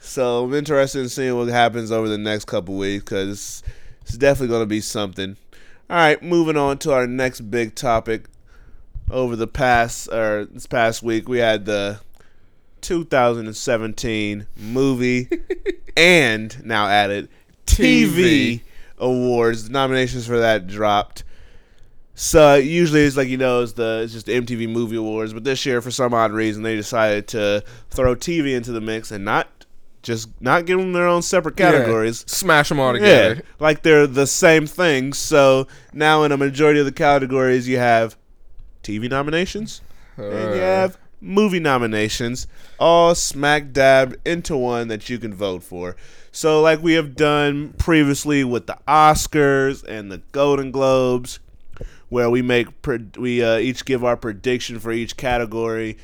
So I'm interested in seeing what happens over the next couple weeks because it's definitely going to be something. All right, moving on to our next big topic. Over the past or this past week, we had the 2017 movie and now added TV, TV. awards. The nominations for that dropped. So usually it's like you know it's the it's just the MTV Movie Awards, but this year for some odd reason they decided to throw TV into the mix and not just not give them their own separate categories. Smash them all Yeah, together. like they're the same thing. So now in a majority of the categories you have TV nominations and you Uh, have movie nominations, all smack dab into one that you can vote for. So, like we have done previously with the Oscars and the Golden Globes, where we make we uh, each give our prediction for each category,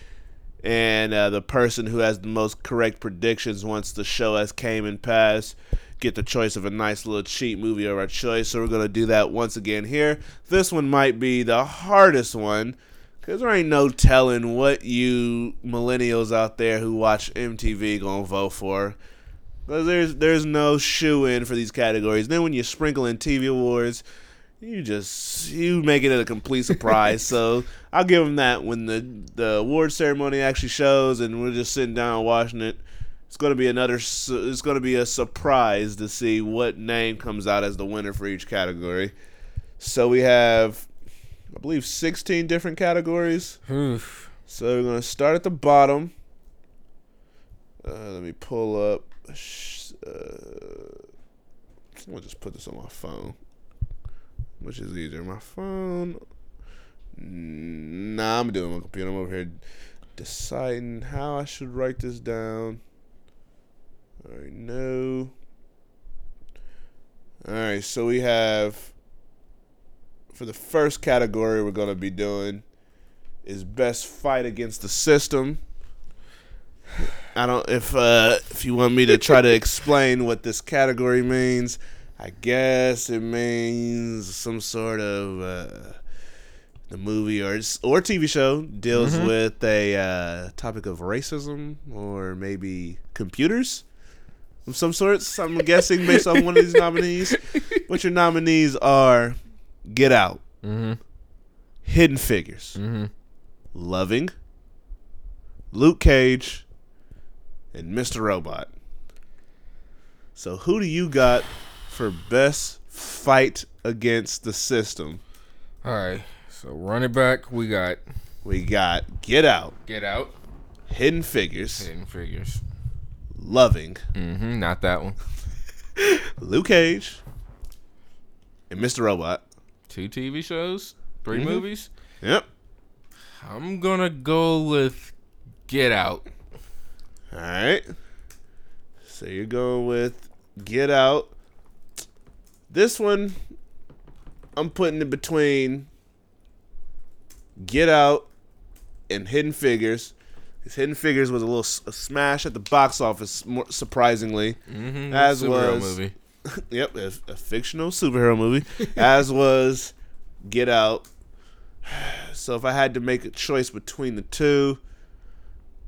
and uh, the person who has the most correct predictions once the show has came and passed get the choice of a nice little cheap movie of our choice. So we're gonna do that once again here. This one might be the hardest one because there ain't no telling what you millennials out there who watch MTV gonna vote for. Because there's there's no shoe in for these categories. Then when you sprinkle in TV awards, you just you make it a complete surprise. so I'll give them that when the the award ceremony actually shows, and we're just sitting down watching it. It's gonna be another. It's gonna be a surprise to see what name comes out as the winner for each category. So we have, I believe, 16 different categories. oof. So we're gonna start at the bottom. Uh, let me pull up. Uh, I'm gonna just put this on my phone, which is easier. My phone. Nah, I'm doing my computer. I'm over here deciding how I should write this down. All right, no. All right, so we have for the first category we're gonna be doing is best fight against the system. I don't if uh if you want me to try to explain what this category means, I guess it means some sort of uh the movie or or TV show deals with a uh, topic of racism or maybe computers of some sorts. I'm guessing based on one of these nominees. What your nominees are: Get Out, Mm-hmm. Hidden Figures, Mm-hmm. Loving, Luke Cage, and Mr. Robot. So who do you got for best fight against the system? All right. So running back, we got We got Get Out, Get Out, Hidden Figures, Hidden Figures. Loving, Mm-hmm. Not that one. Luke Cage, and Mr. Robot. Two TV shows, 3 Mhm. movies. Yep. I'm gonna go with Get Out. All right. So you're going with Get Out. This one, I'm putting it between Get Out and Hidden Figures. Because Hidden Figures was a little s- a smash at the box office, more surprisingly. Mm-hmm. As Superhero was- movie. yep, a, a fictional superhero movie, as was Get Out. So if I had to make a choice between the two,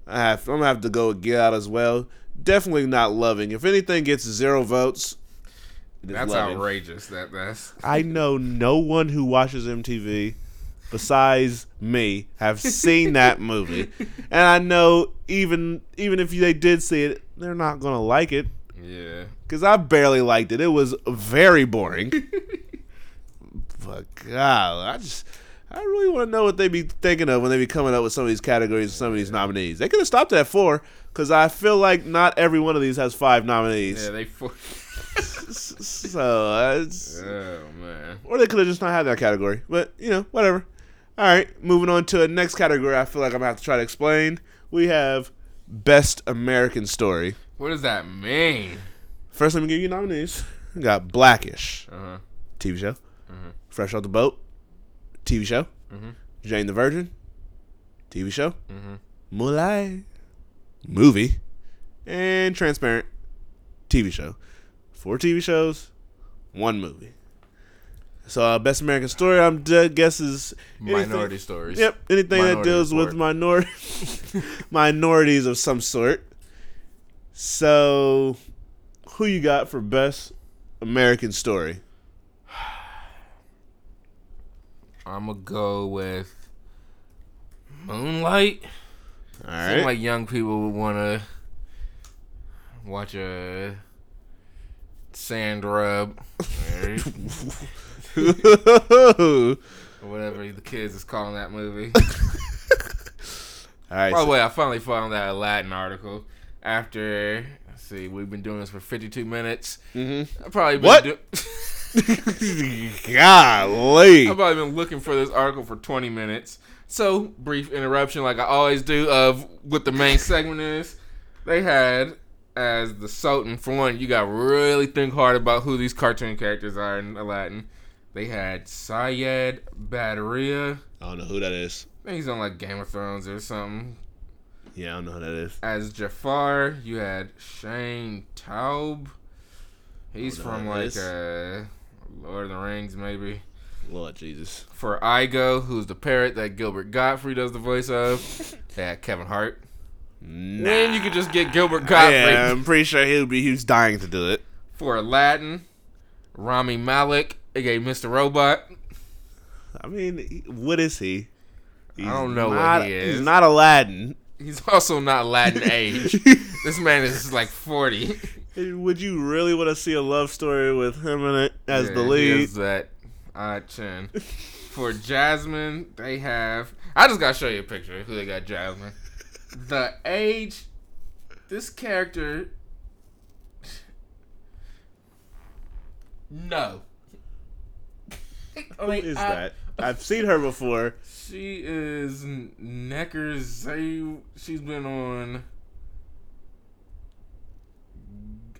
I have, I'm gonna have to go with Get Out as well. Definitely not Loving. If anything gets zero votes, That's Loving. outrageous. That that's I know no one who watches MTV besides me have seen that movie, and I know even even if they did see it, they're not gonna like it yeah. because I barely liked it. It was very boring. but God, I just I really want to know what they be thinking of when they be coming up with some of these categories and some of these nominees. They could have stopped at four because I feel like not every one of these has five nominees. Yeah, they. For- So uh, oh man. or they could have just not had that category. But you know, whatever. All right, moving on to the next category. I feel like I'm gonna have to try to explain. We have best American story. What does that mean? First, let me give you nominees. We got Blackish. Uh huh. TV show. Fresh off the boat. TV show. Mhm. Jane the Virgin. TV show. Mhm. Moulay. Movie. And Transparent. TV show. Four TV shows. One movie. So, uh, best American story, I'm dead guess is anything- Minority stories. Yep, anything that Minority deals with Report. minor- minorities of some sort. So, who you got for best American story? I'm gonna go with Moonlight. All right, Seems like young people would want to watch a sand rub, whatever the kids is calling that movie. All right. By the so- way, I finally found that Latin article after. Let's see, we've been doing this for 52 minutes. Mhm. I've probably been What? do- Golly. I've probably been looking for this article for 20 minutes. So, brief interruption, like I always do, of what the main segment is. They had as the Sultan, for one, you got really think hard about who these cartoon characters are in Aladdin. They had Syed Badaria. I don't know who that is. I think he's on like Game of Thrones or something. Yeah, I don't know who that is. As Jafar, you had Shaun Toub. He's I don't know from like uh, Lord of the Rings, maybe. Lord Jesus. For Iago, who's the parrot that Gilbert Gottfried does the voice of, they had Kevin Hart. Nah. Then you could just get Gilbert Gottfried. Yeah, I'm pretty sure he would be. He was dying to do it. For Aladdin, Rami Malek, aka Mr. Robot. I mean, what is he? He's don't know what he is. He's not Aladdin. He's also not Aladdin age. this man is like 40. Would you really want to see a love story with him in it as Yeah, the he lead? that odd chin. For Jasmine, they have. I just gotta show you a picture of who they got Jasmine. The age, this character. No. Who Like, is I- that? I've seen her before. She is Necar Zay. She's been on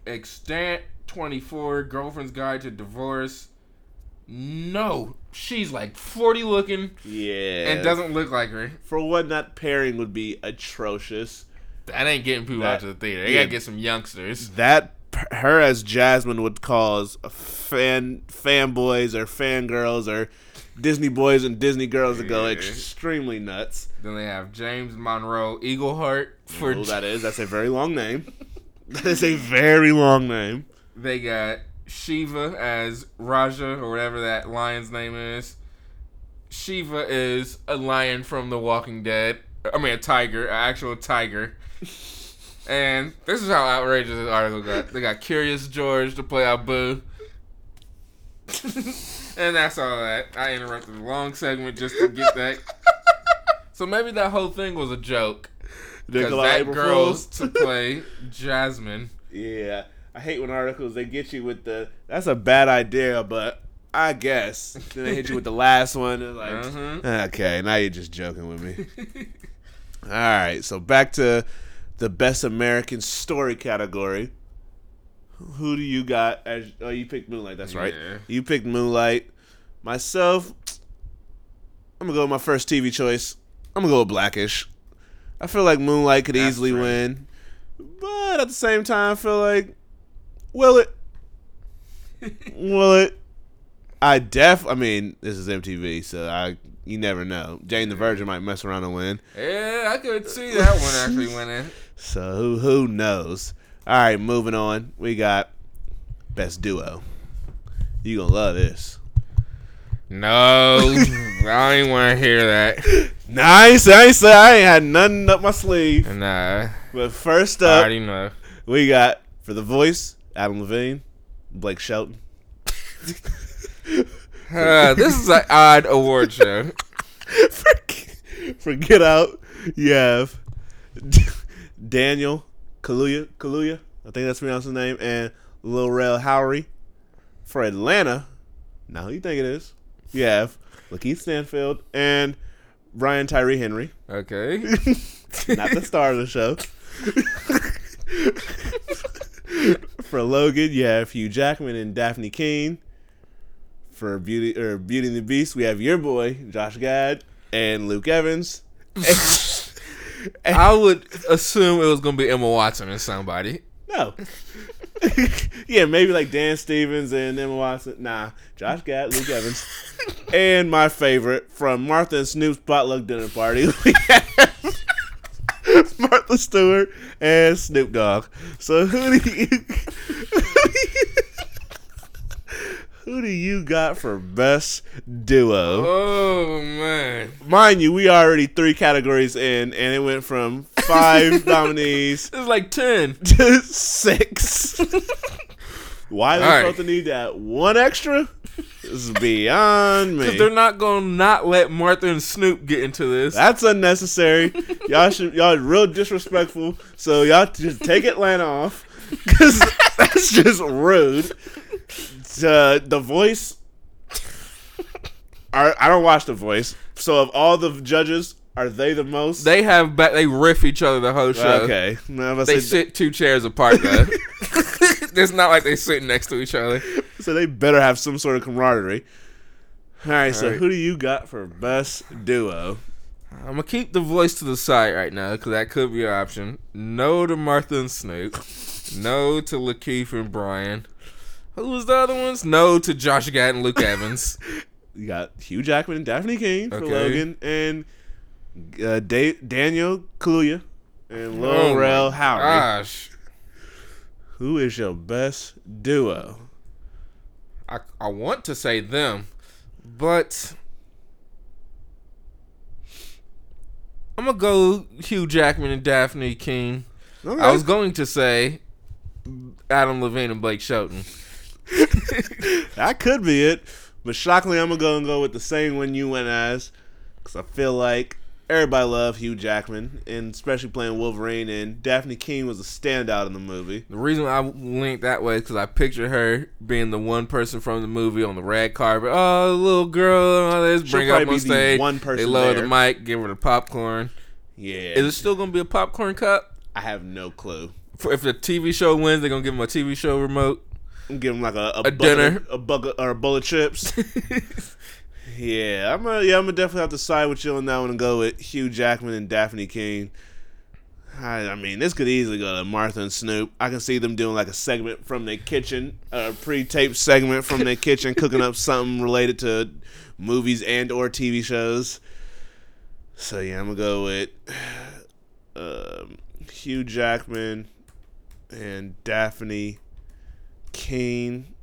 Extant 24, Girlfriend's Guide to Divorce. No, she's like 40 looking Yeah. and doesn't look like her. For one, that pairing would be atrocious. That ain't getting people That- out to the theater. They yeah. gotta get some youngsters. That her as Jasmine would cause fan fanboys or fangirls or Disney boys and Disney girls to go Yeah. extremely nuts. Then they have James Monroe Iglehart for. Oh, that is that's a very long name. That is a very long name. They got Shiva as Rajah or whatever that lion's name is. Shiva is a lion from The Walking Dead. I mean, a tiger, an actual tiger. And this is how outrageous this article got. They got Curious George to play Abu. and that's all that. I interrupted a long segment just to get that. So maybe that whole thing was a joke. Because that April girl's to play Jasmine. Yeah, I hate when articles they get you with the that's a bad idea, but I guess then they hit you with the last one and like Uh-huh. okay, now you're just joking with me. All right, so back to the best American story category. Who do you got as? Oh, you picked Moonlight. That's right. Yeah. You picked Moonlight. Myself, I'm gonna go with my first TV choice. I'm gonna go with Blackish. I feel like Moonlight could That's easily right. win, but at the same time, I feel like will it? will it? I def. I mean, this is MTV, so I you never know. Jane the Virgin might mess around and win. Yeah, I could see that one actually winning. So who who knows? All right, moving on. We got best duo. You gonna love this. No, I ain't want to hear that. Nice. I ain't say I ain't had nothing up my sleeve. Nah, But first up, I already know. we got for the voice Adam Levine, Blake Shelton. Uh, this is an odd award show. for, for Get Out, you have Daniel Kaluuya. Kaluuya, I think that's pronounced his name, and Lil Rel Howery. For Atlanta, now who you think it is? You have Lakeith Stanfield and Brian Tyree Henry. Okay. not the star of the show. For Logan, you have Hugh Jackman and Dafne Keen. For Beauty or Beauty and the Beast, we have your boy Josh Gad and Luke Evans. I would assume it was gonna be Emma Watson or somebody. No. yeah, maybe like Dan Stevens and Emma Watson. Nah, Josh Gad, Luke Evans, and my favorite from Martha and Snoop's potluck dinner party. Martha Stewart and Snoop Dogg. So who do you who do you got for best duo? Oh man, Mind you, we already three categories in, and it went from five nominees it's like ten. to six. Why they right. felt the need that one extra is beyond me. Because they're not gonna not let Martha and Snoop get into this. That's unnecessary. y'all should y'all real disrespectful. So y'all just take Atlanta off because that's just rude. Uh, the voice. I, I don't watch the voice. So of all the judges, are they the most? They have back. They riff each other the whole show. okay. No, They sit two chairs apart though. it's not like they're sitting next to each other. So they better have some sort of camaraderie. All right, so All right. who do you got for best duo? I'm gonna keep the voice to the side right now because that could be an option. No to Martha and Snoop. No to Lakeith and Brian. Who was the other ones? No to Josh Gad and Luke Evans. You got Hugh Jackman and Daphne King for Okay. Logan, and uh, da- Daniel Kaluuya and Oh Rel my Howery. Gosh, Who is your best duo? I I want to say them, but I'm gonna go Hugh Jackman and Daphne King. Okay. I was going to say Adam Levine and Blake Shelton. that could be it, but shockingly, I'm gonna go and go with the same one you went as, because I feel like everybody loved Hugh Jackman, and especially playing Wolverine. And Daphne King was a standout in the movie. The reason I linked that way is because I picture her being the one person from the movie on the red carpet. Oh, little girl, oh, let's She'll bring her up on stage. one they person lower there. the mic, give her the popcorn. Yeah, Is it still gonna be a popcorn cup? I have no clue. For if the TV show wins, they're gonna give him a TV show remote. I'm giving him like a, a, A bucket dinner. a bucket or a bowl of chips. yeah, I'm gonna yeah, I'm gonna definitely have to side with you on that one and go with Hugh Jackman and Dafne Keen. I, I mean, this could easily go to Martha and Snoop. I can see them doing like a segment from their kitchen, a pre-taped segment from their kitchen, cooking up something related to movies and or TV shows. So yeah, I'm gonna go with um, Hugh Jackman and Dafne Keen.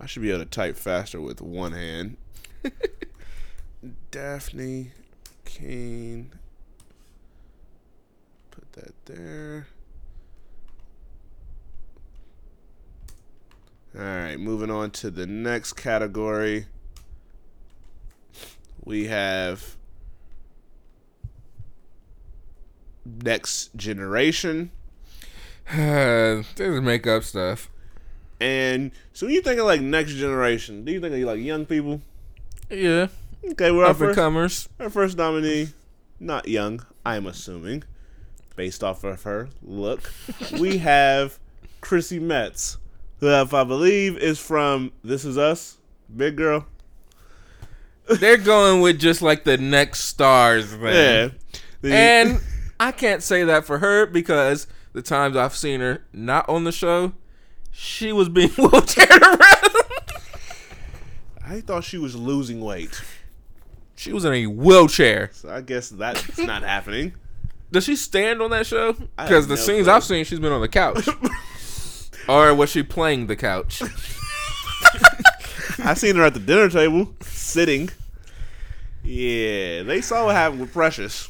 I should be able to type faster with one hand. Dafne Keen. Put that there. All right, moving on to the next category. We have next generation. this is makeup stuff. And so you think of like next generation, do you think of like young people? Yeah, Okay, we're up and comers. our first nominee, not young, I'm assuming, based off of her look. we have Chrissy Metz, who if I believe is from This Is Us, Big Girl. They're going with just like the next stars man. Yeah. The- And I can't say that for her because the times I've seen her not on the show, she was being wheelchaired around. I thought she was losing weight. she was in a wheelchair. So I guess that's not happening. Does she stand on that show? Because the no scenes clue. I've seen, she's been on the couch. or was she playing the couch? I seen her at the dinner table sitting. Yeah, they saw what happened with Precious.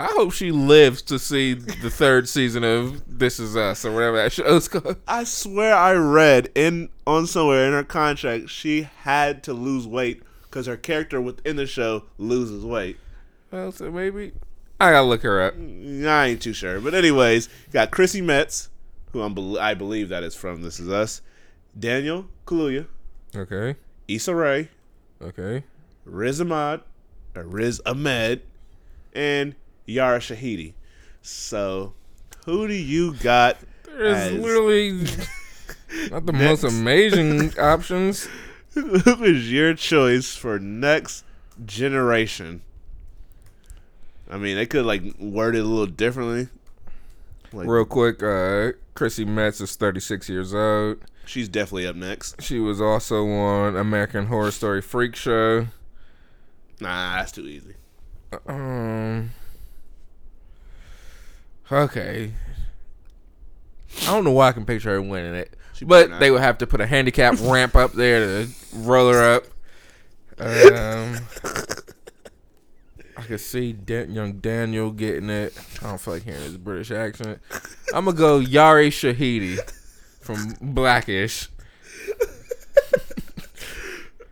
I hope she lives to see the third season of This Is Us or whatever that show's called. I swear I read in on somewhere in her contract she had to lose weight because her character within the show loses weight. Well, so maybe I gotta look her up. Mm, I ain't too sure, but anyways, got Chrissy Metz, who I'm I believe that is from This Is Us, Daniel Kaluuya, Okay, Issa Rae, okay. Riz Ahmed, or Riz Ahmed, and Yara Shahidi. So, who do you got? There's literally not the most amazing options. who is your choice for next generation? I mean, they could like word it a little differently. Like, Real quick, uh, Chrissy Metz is 36 years old. she's definitely up next. She was also on American Horror Story Freak Show. Nah, that's too easy. Um. Okay. I don't know why I can picture her winning it, She but they would have to put a handicap ramp up there to roll her up. Um. I could see Dan- young Daniel getting it. I don't feel like hearing his British accent. I'm gonna go Yara Shahidi from Blackish.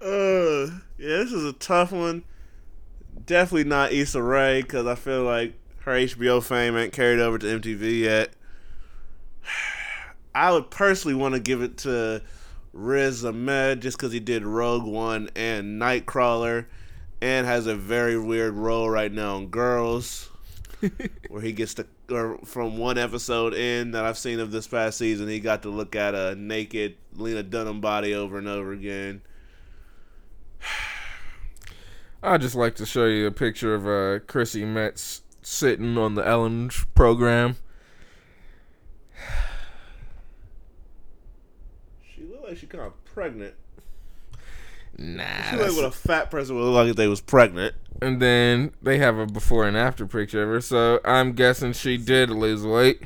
Uh, yeah, this is a tough one. Definitely not Issa Rae because I feel like her HBO fame ain't carried over to MTV yet. I would personally want to give it to Riz Ahmed just because he did Rogue One and Nightcrawler and has a very weird role right now on Girls where he gets to, or from one episode in that I've seen of this past season, he got to look at a naked Lena Dunham body over and over again. I'd just like to show you a picture of uh, Chrissy Metz sitting on the Ellen program. She looked like she kind of pregnant. Nah. She looked like what a fat person would look like if they was pregnant. And then they have a before and after picture of her, so I'm guessing she did lose weight.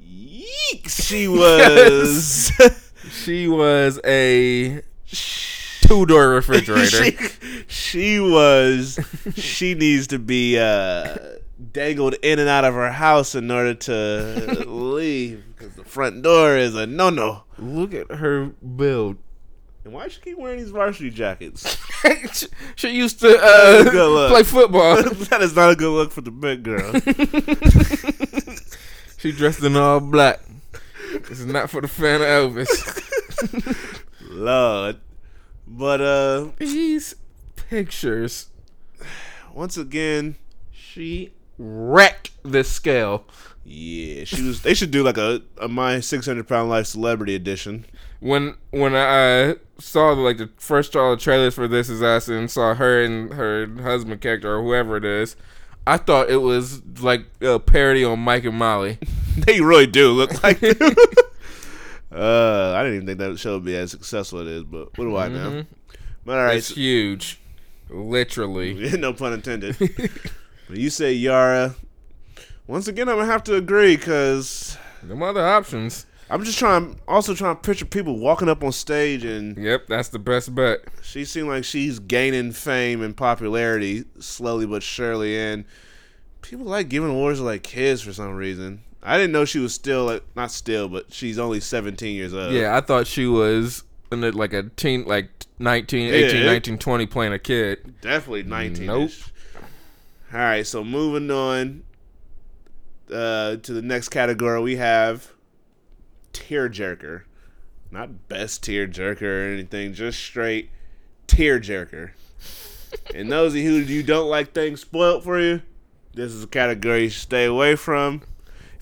Yeek! She was. She was a two door refrigerator. she, she was. She needs to be uh, dangled in and out of her house in order to leave because the front door is a no no. Look at her build. And why she keep wearing these varsity jackets? she used to uh, play football. that is not a good look for the big girl. she dressed in all black. This is not for the fan of Elvis. Lord. But uh These pictures, once again, she wrecked this scale. yeah, she was they should do like a, a my six hundred pound life celebrity edition. When when I saw like the first all the trailers for This Is Us and saw her and her husband character or whoever it is, I thought it was like a parody on Mike and Molly. they really do look like. uh I didn't even think that show would be as successful as it is, but what do I know? But all right, It's huge, literally. no pun intended. you say Yara. Once again, I'm gonna have to agree because No other options. I'm just trying, also trying to picture people walking up on stage, and Yep, that's the best bet. she seemed like she's gaining fame and popularity slowly but surely, and people like giving awards to like kids for some reason. I didn't know she was still like not still, but she's only 17 years old. Yeah, I thought she was in it like a teen, like 19, 18, Yeah. 19, 20 playing a kid. Definitely 19. Nope. All right, so moving on uh, to the next category, we have tearjerker. Not best tearjerker or anything, just straight tearjerker. and those of you who you don't like things spoiled for you, this is a category you should stay away from.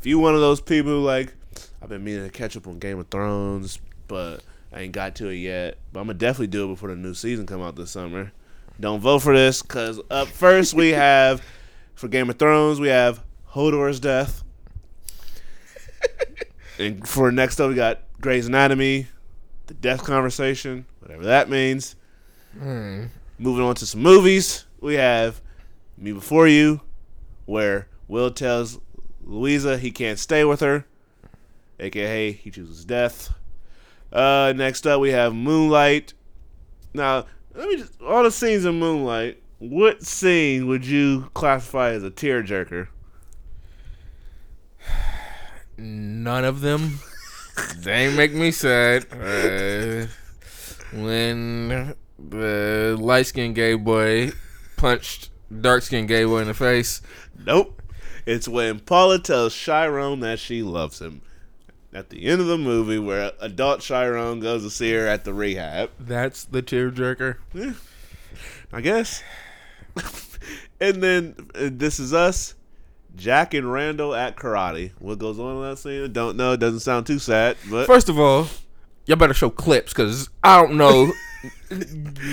If you one of those people who like, I've been meaning to catch up on Game of Thrones, but I ain't got to it yet. But I'm gonna definitely do it before the new season come out this summer. Don't vote for this, cause up first we have for Game of Thrones we have Hodor's death, and for next up we got Grey's Anatomy, the death conversation, whatever that means. Hmm. Moving on to some movies, we have Me Before You, where Will tells Louisa he can't stay with her, aka he chooses death. Uh, next up we have Moonlight. Now, let me just all the scenes in Moonlight. What scene would you classify as a tearjerker? None of them. they make me sad. Uh, when the light skinned gay boy punched dark skinned gay boy in the face. Nope. It's when Paula tells Chiron that she loves him. At the end of the movie, where adult Chiron goes to see her at the rehab. That's the tearjerker. I guess. and then uh, this is us, Jack and Randall at karate. What goes on in that scene? Don't know. It doesn't sound too sad, but First of all, y'all better show clips because I don't know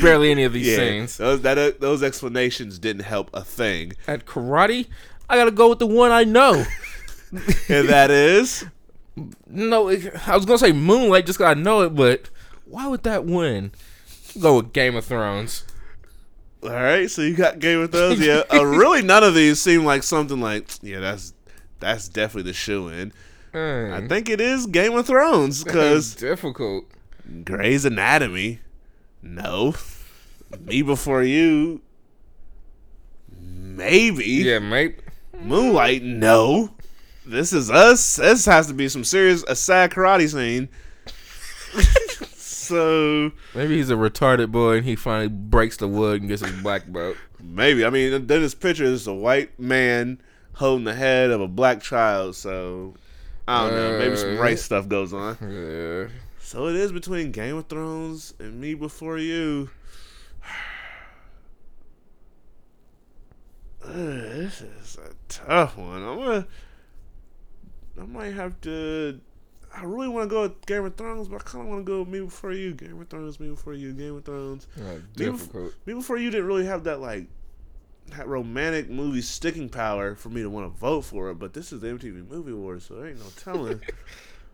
barely any of these yeah, scenes. those that uh, those explanations didn't help a thing. At karate, I gotta go with the one I know. And that is No, it- I was gonna say Moonlight just 'cause I know it, but why would that win? Go with Game of Thrones. all right. So you got Game of Thrones. Yeah, uh, really, none of these seem like something like yeah. That's that's definitely the shoe in. I think it is Game of Thrones because difficult. Grey's Anatomy. No. Me Before You. Maybe. Yeah, mate. Moonlight. No. This is us. This has to be some serious a sad karate scene. so Maybe he's a retarded boy and he finally breaks the wood and gets his black belt. maybe. I mean, then this picture is a white man holding the head of a black child. So I don't know. Maybe some Uh. race stuff goes on. Yeah. So it is between Game of Thrones and Me Before You. This is a tough one. I'm gonna. I might have to. I really want to go with Game of Thrones, but I kind of want to go with Me Before You. Game of Thrones, Me Before You, Game of Thrones. Uh, Me, Bef- difficult. Me Before You didn't really have that like that romantic movie sticking power for me to want to vote for it, but this is the MTV Movie Awards, so there ain't no telling.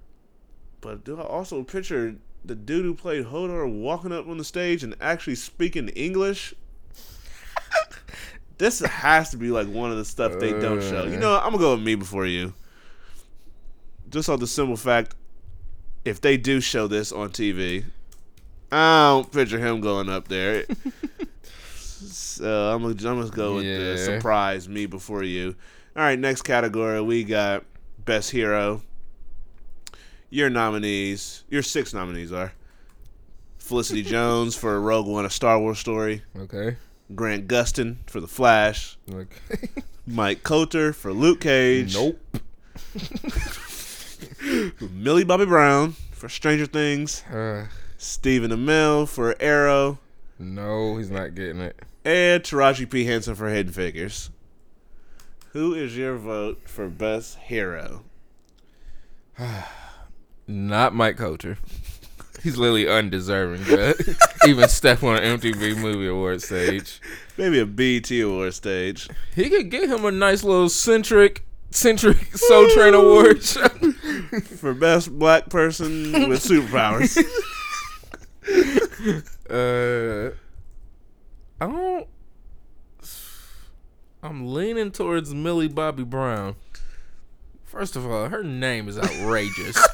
but do I also picture the dude who played Hodor walking up on the stage and actually speaking English? this has to be like one of the stuff they don't show. You know. I'm gonna go with Me Before You. Just on the simple fact, if they do show this on TV, I don't picture him going up there. so I'm gonna, I'm gonna go with the surprise me before you. All right, next category we got best hero. Your nominees, your six nominees are Felicity Jones for Rogue One, a Star Wars story. Okay. Grant Gustin for The Flash. Okay. Mike Colter for Luke Cage. nope. Millie Bobby Brown for Stranger Things. Uh, Stephen Amell for Arrow. no, he's not getting it. And Taraji P. Henson for Hidden Figures. Who is your vote for Best Hero? Not Mike Colter. He's literally undeserving, but even step on an MTV Movie Award stage. Maybe a BT Award stage. He could get him a nice little centric, centric Soul Train Award. show. For Best Black Person with Superpowers. uh, I don't. I'm leaning towards Millie Bobby Brown. First of all, her name is outrageous.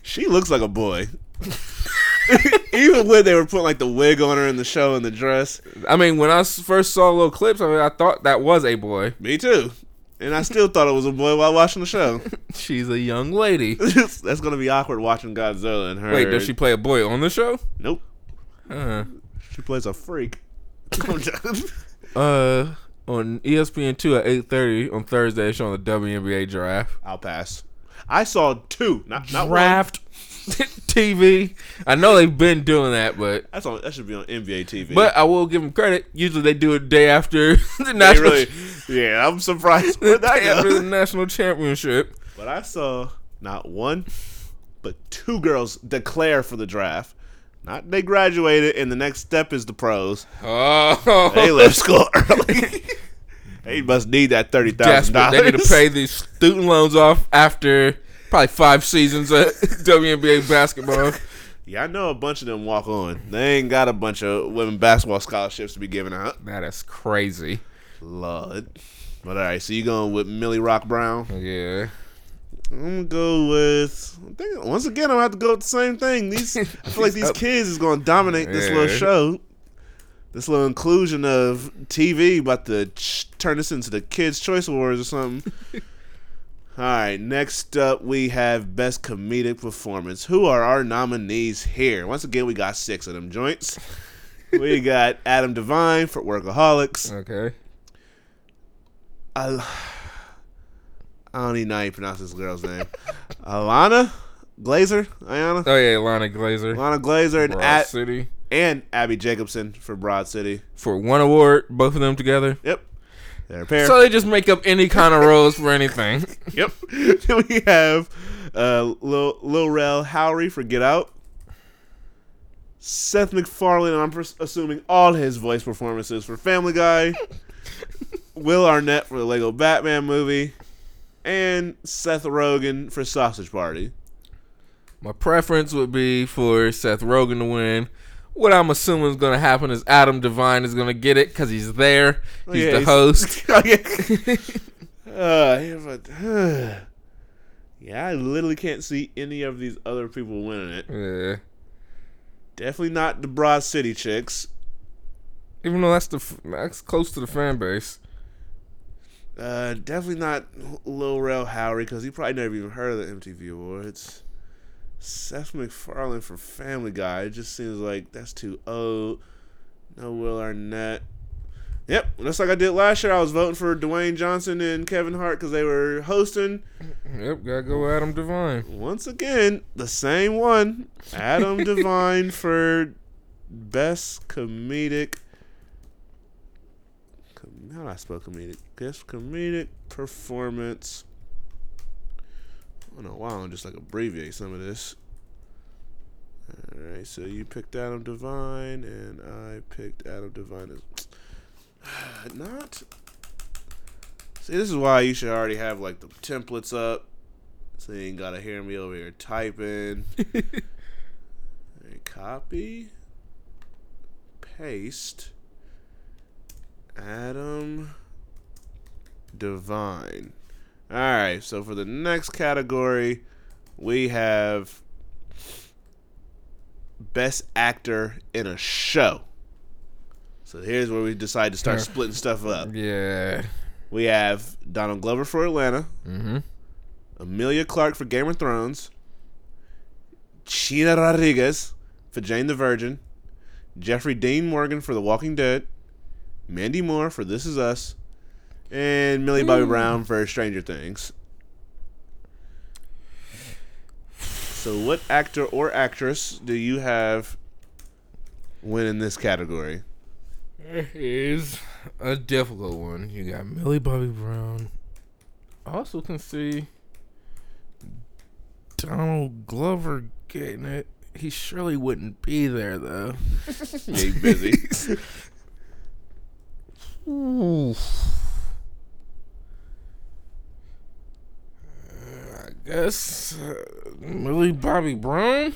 she looks like a boy. Even when they were putting like the wig on her in the show and the dress. I mean, when I first saw little clips of it, I thought that was a boy. Me too. And I still thought it was a boy while watching the show. She's a young lady. That's gonna be awkward watching Godzilla and her. Wait, does she play a boy on the show? Nope. Uh, She plays a freak. Uh, on ESPN two at eight thirty on Thursday, showing the WNBA draft. I'll pass. I saw two, not not one. Draft TV. I know they've been doing that, but That's on. That should be on NBA TV. but I will give them credit. Usually they do it day after the They national, really, yeah, I'm surprised the where that day after the national championship. But I saw not one, but two girls declare for the draft. Not they graduated, and the next step is the pros. Oh, They left school early. they must need that thirty thousand desperate. They need to dollars. pay these student loans off after probably five seasons of WNBA basketball. Yeah, I know a bunch of them walk on. They ain't got a bunch of women basketball scholarships to be giving out. That is crazy. Lord. But all right, so you going with Millie Rock Brown? Yeah. I'm gonna go with. I think once again, I'm gonna have to go with the same thing. These, I feel like these kids is gonna dominate this little show. This little inclusion of TV about to ch- turn this into the Kids Choice Awards or something. All right, next up we have Best Comedic Performance. Who are our nominees here? Once again, we got six of them joints. we got Adam Devine for Workaholics. Okay. Al- I don't even know how you pronounce this girl's name. Alana Glazer, Ayana, Oh yeah, Alana Glazer. Alana Glazer, and, Broad At- City and Abbi Jacobson for Broad City. for one award, both of them together. Yep, they're a pair. So they just make up any kind of roles for anything. yep. then we have uh, Lil, Lil Rel Howery for Get Out. Seth MacFarlane, and I'm pers- assuming all his voice performances for Family Guy. Will Arnett for the Lego Batman movie. And Seth Rogen for Sausage Party. My preference would be for Seth Rogen to win. What I'm assuming is going to happen is Adam Devine is going to get it because he's there. Oh, He's yeah, the he's- host. Oh, yeah. Uh, yeah, I literally can't see any of these other people winning it. yeah. Definitely not the Broad City chicks. Even though that's the that's close to the fan base. Uh, definitely not Lil Rel Howery because he probably never even heard of the MTV Awards. Seth MacFarlane for Family Guy. It just seems like that's too old. No Will Arnett. Yep, just like I did last year, I was voting for Dwayne Johnson and Kevin Hart because they were hosting. Yep, gotta go Adam Devine. Once again, the same one. Adam Devine for best comedic. com- How do I spell comedic? Best comedic performance. I don't know why I don't just like abbreviate some of this. Alright, so you picked Adam Devine, and I picked Adam Devine as. Not. See, this is why you should already have like the templates up. So you ain't gotta hear me over here typing. Copy. Paste. Adam Devine. Alright, so for the next category, we have Best Actor in a Show. So here's where we decide to start splitting stuff up. Yeah. We have Donald Glover for Atlanta. Mm-hmm. Emilia Clarke for Game of Thrones, Gina Rodriguez for Jane the Virgin, Jeffrey Dean Morgan for The Walking Dead, Mandy Moore for This Is Us, and Millie Bobby mm. Brown for Stranger Things. So, what actor or actress do you have win in this category? It is a difficult one. You got Millie Bobby Brown. I also can see Donald Glover getting it. He surely wouldn't be there though. Yeah, he busy. Ooh. Uh, I guess uh, Millie Bobby Brown.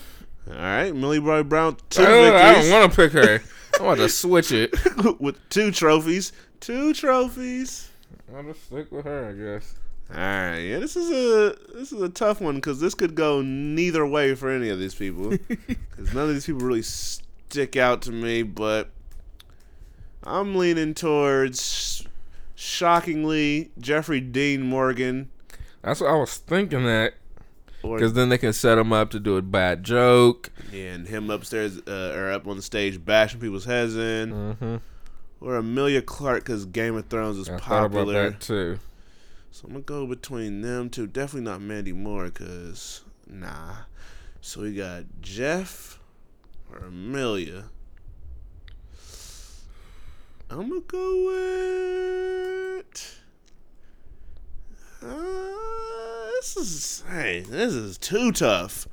All right, Millie Bobby Brown, two Uh, I don't want to pick her. I want to switch it. with two trophies. Two trophies. I'm gonna stick with her, I guess. All right, yeah, this is a this is a tough one because this could go neither way for any of these people. Because none of these people really stick out to me, but I'm leaning towards shockingly Jeffrey Dean Morgan. That's what I was thinking that. Because then they can set him up to do a bad joke. yeah, and him upstairs uh, or up on the stage bashing people's heads in, Mm-hmm. or Emilia Clarke because Game of Thrones is I thought about popular. that too. So I'm gonna go between them two. Definitely not Mandy Moore, cause nah. So we got Jeff or Amelia. I'm gonna go with. Uh, this is hey, this is too tough.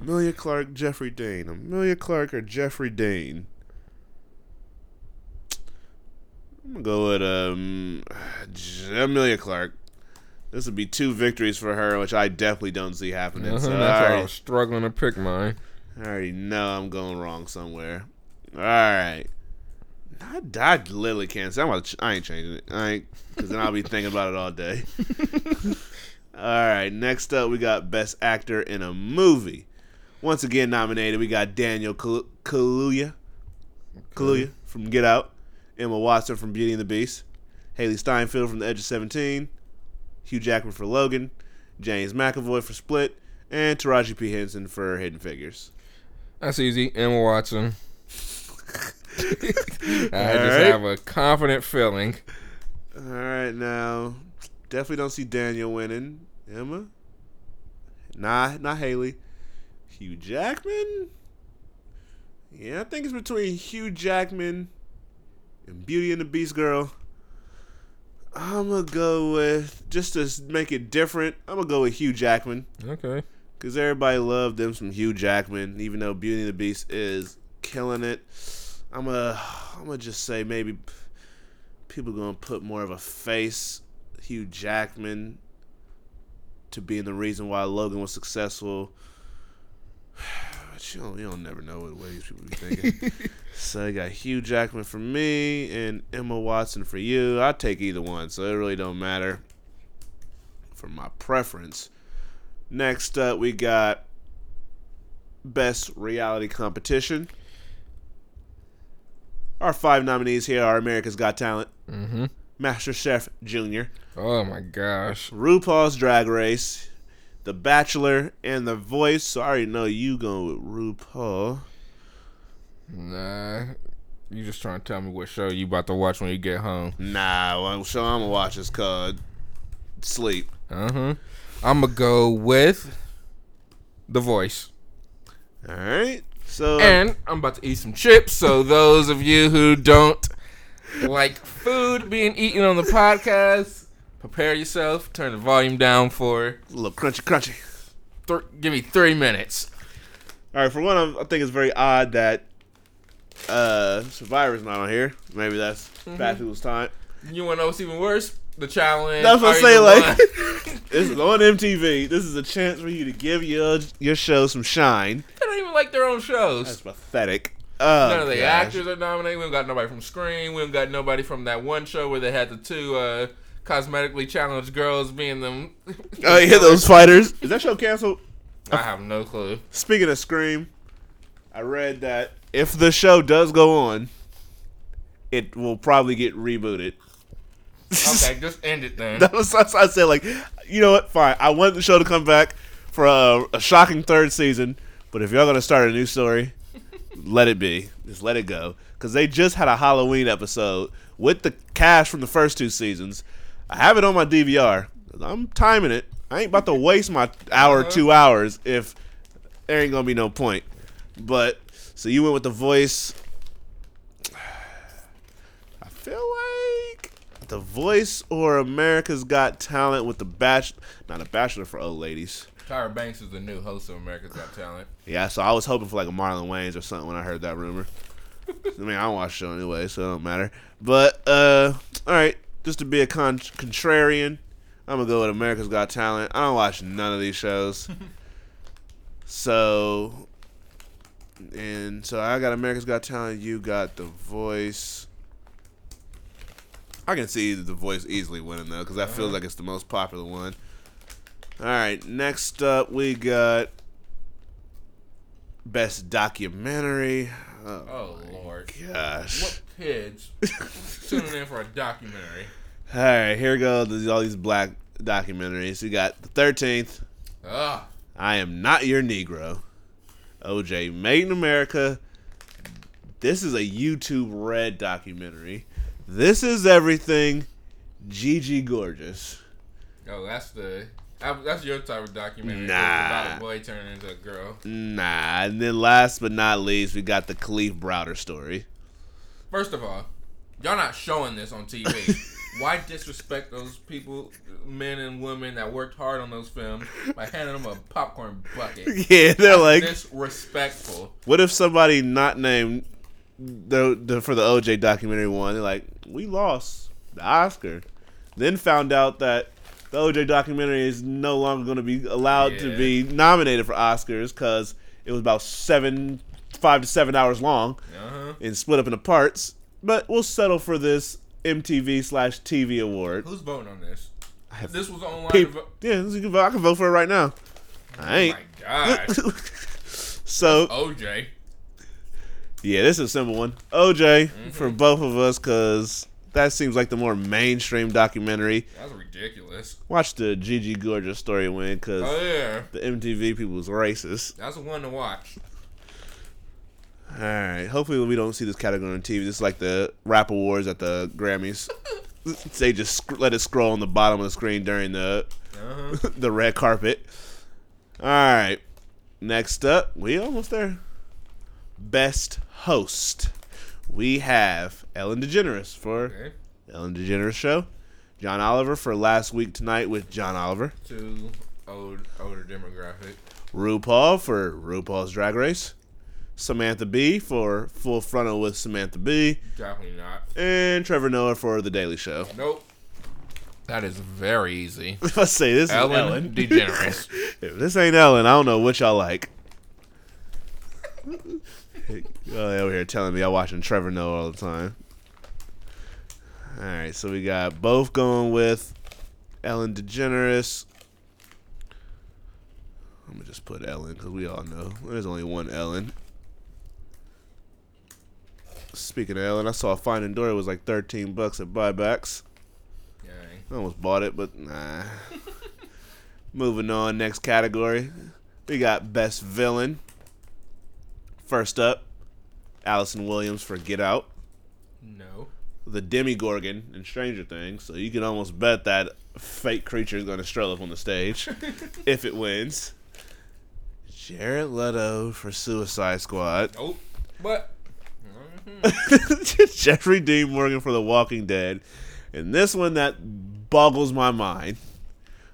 Emilia Clarke, Jeffrey Dane. Emilia Clarke or Jeffrey Dane. I'm gonna go with um Emilia Clarke. This would be two victories for her, which I definitely don't see happening. Uh-huh, So that's why I was struggling to pick mine. I already know I'm going wrong somewhere. All right. I, I literally can't say. I'm about to ch- I ain't changing it. I ain't because then I'll be thinking about it all day. all right. Next up, we got Best Actor in a Movie. Once again nominated, we got Daniel Kal- Kaluuya, Kaluuya from Get Out, Emma Watson from Beauty and the Beast, Hailee Steinfeld from The Edge of Seventeen, Hugh Jackman for Logan, James McAvoy for Split, and Taraji P Henson for Hidden Figures. That's easy. Emma Watson. I just Alright. have a confident feeling. All right, now definitely don't see Daniel winning. Emma, nah, not Hailee. Hugh Jackman. Yeah, I think it's between Hugh Jackman and Beauty and the Beast girl. I'm gonna go with just to make it different. I'm gonna go with Hugh Jackman Okay. because everybody loved them some Hugh Jackman, even though Beauty and the Beast is killing it. I'm gonna, I'm gonna just say maybe people gonna put more of a face Hugh Jackman to being the reason why Logan was successful. But you don't, you don't never know what ways people be thinking. so I got Hugh Jackman for me and Emma Watson for you. I take either one, so it really don't matter for my preference. Next up, we got best reality competition. Our five nominees here are America's Got Talent, Mm-hmm. Master Chef Junior, Oh my gosh. RuPaul's Drag Race, The Bachelor, and The Voice. So I already know you going with RuPaul. Nah. You just trying to tell me what show you about to watch when you get home. Nah, well, show I'm gonna watch is called Sleep. Uh-huh. I'm gonna go with The Voice. All right. So And I'm about to eat some chips, so those of you who don't like food being eaten on the podcast, prepare yourself. Turn the volume down for a little crunchy, crunchy. th- give me three minutes. All right. For one, I'm- I think it's very odd that uh Survivor's not on here. Maybe that's bad people's time. You wanna know what's even worse? The challenge. That's what I'm saying. Like, the one- this is on MTV. This is a chance for you to give your your show some shine. they don't even like their own shows. That's pathetic. Oh, None of the gosh. actors are nominated. We don't got nobody from Scream. We don't got nobody from that one show where they had the two uh, cosmetically challenged girls being them. Oh, yeah, those fighters. Is that show canceled? I have no clue. Speaking of Scream, I read that if the show does go on, it will probably get rebooted. Okay, just end it then. that was that's I said like, you know what? Fine. I want the show to come back for a, a shocking third season, But if y'all gonna start a new story, let it be. Just let it go. Cause they just had a Halloween episode with the cash from the first two seasons. I have it on my DVR. I'm timing it. I ain't about to waste my hour, uh-huh. two hours if there ain't gonna be no point. But so you went with the voice. I feel like the voice or America's Got Talent with the batch, not a bachelor for old ladies. Tyra Banks is the new host of America's Got Talent. Yeah, so I was hoping for like a Marlon Wayans or something when I heard that rumor. I mean, I don't watch the show anyway, so it don't matter. But uh, all right, just to be a con- contrarian, I'm gonna go with America's Got Talent. I don't watch none of these shows, so and so I got America's Got Talent. You got The Voice. I can see The Voice easily winning though, because that feels like it's the most popular one. All right, next up we got best documentary. Oh, Oh Lord. gosh! What kids tuning in for a documentary? All right, here go There's all these black documentaries. We got the Thirteenth. Ugh. I am not your Negro. OJ Made in America. This is a YouTube Red documentary. This is everything. Gigi Gorgeous. Oh, that's the that's your type of documentary. It's Nah. about a boy turning into a girl. Nah. And then last but not least, we got the Kalief Browder story. First of all, y'all not showing this on TV. Why disrespect those people, men and women that worked hard on those films by handing them a popcorn bucket? Yeah, they're like, disrespectful. what if somebody not named the, the for the OJ documentary one? They're like, we lost the Oscar. Then found out that the OJ documentary is no longer going to be allowed to be nominated for Oscars because it was about seven, five to seven hours long Uh huh. and split up into parts. But we'll settle for this MTV slash TV award. Who's voting on this? have This was online. To vote. yeah, you can vote. I can vote for it right now. I Oh ain't. my gosh. so OJ. Yeah, this is a simple one. OJ Mm-hmm. for both of us because that seems like the more mainstream documentary. That's ridiculous. Watch the Gigi Gorgeous story win because Oh yeah. the MTV people was racist. That's the one to watch. All right, hopefully we don't see this category on TV. This is like the rap awards at the Grammys. they just sc- let it scroll on the bottom of the screen during the Uh-huh. the red carpet. All right, next up, we almost there. Best host. We have Ellen DeGeneres for Okay. Ellen DeGeneres Show. John Oliver for Last Week Tonight with John Oliver. Too old, older demographic. RuPaul for RuPaul's Drag Race. Samantha Bee for Full Frontal with Samantha Bee. Definitely not. And Trevor Noah for The Daily Show. Nope. That is very easy. Let's say this Ellen, is Ellen. DeGeneres. If this ain't Ellen, I don't know what y'all like. Y'all over here telling me I'm watching Trevor Noah all the time. All right, so we got both going with Ellen DeGeneres. I'm gonna just put Ellen because we all know there's only one Ellen. Speaking of Ellen, I saw a Finding Dory was like 13 bucks at buybacks. Dang. I almost bought it, but nah. Moving on, next category. We got Best Villain. First up, Allison Williams for Get Out. No. The Demogorgon in Stranger Things. So you can almost bet that fake creature is going to stroll up on the stage if it wins. Jared Leto for Suicide Squad. Nope. But. Jeffrey Dean Morgan for The Walking Dead. And this one that boggles my mind.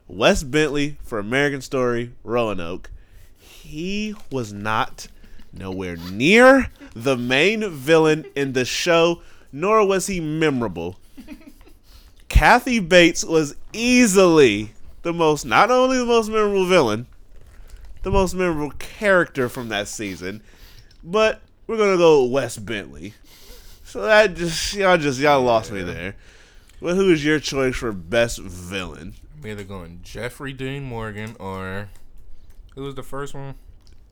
Wes Bentley for American Story, Roanoke. He was not nowhere near the main villain in the show, nor was he memorable. Kathy Bates was easily the most, not only the most memorable villain, the most memorable character from that season, but we're gonna go with Wes Bentley. So that just y'all just y'all lost me there. Well, who is your choice for best villain? I'm either going Jeffrey Dean Morgan or. Who was the first one?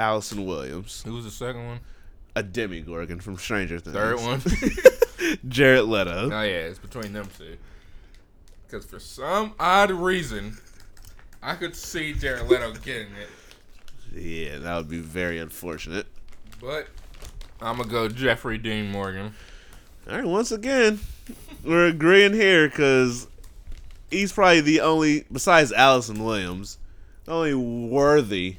Allison Williams, Who was the second one? a Demogorgon from Stranger Things. Third one? Jared Leto. Oh yeah, it's between them two. Because for some odd reason, I could see Jared Leto getting it. Yeah, that would be very unfortunate. But I'm gonna go Jeffrey Dean Morgan. All right, once again, we're agreeing here because he's probably the only, besides Allison Williams, the only worthy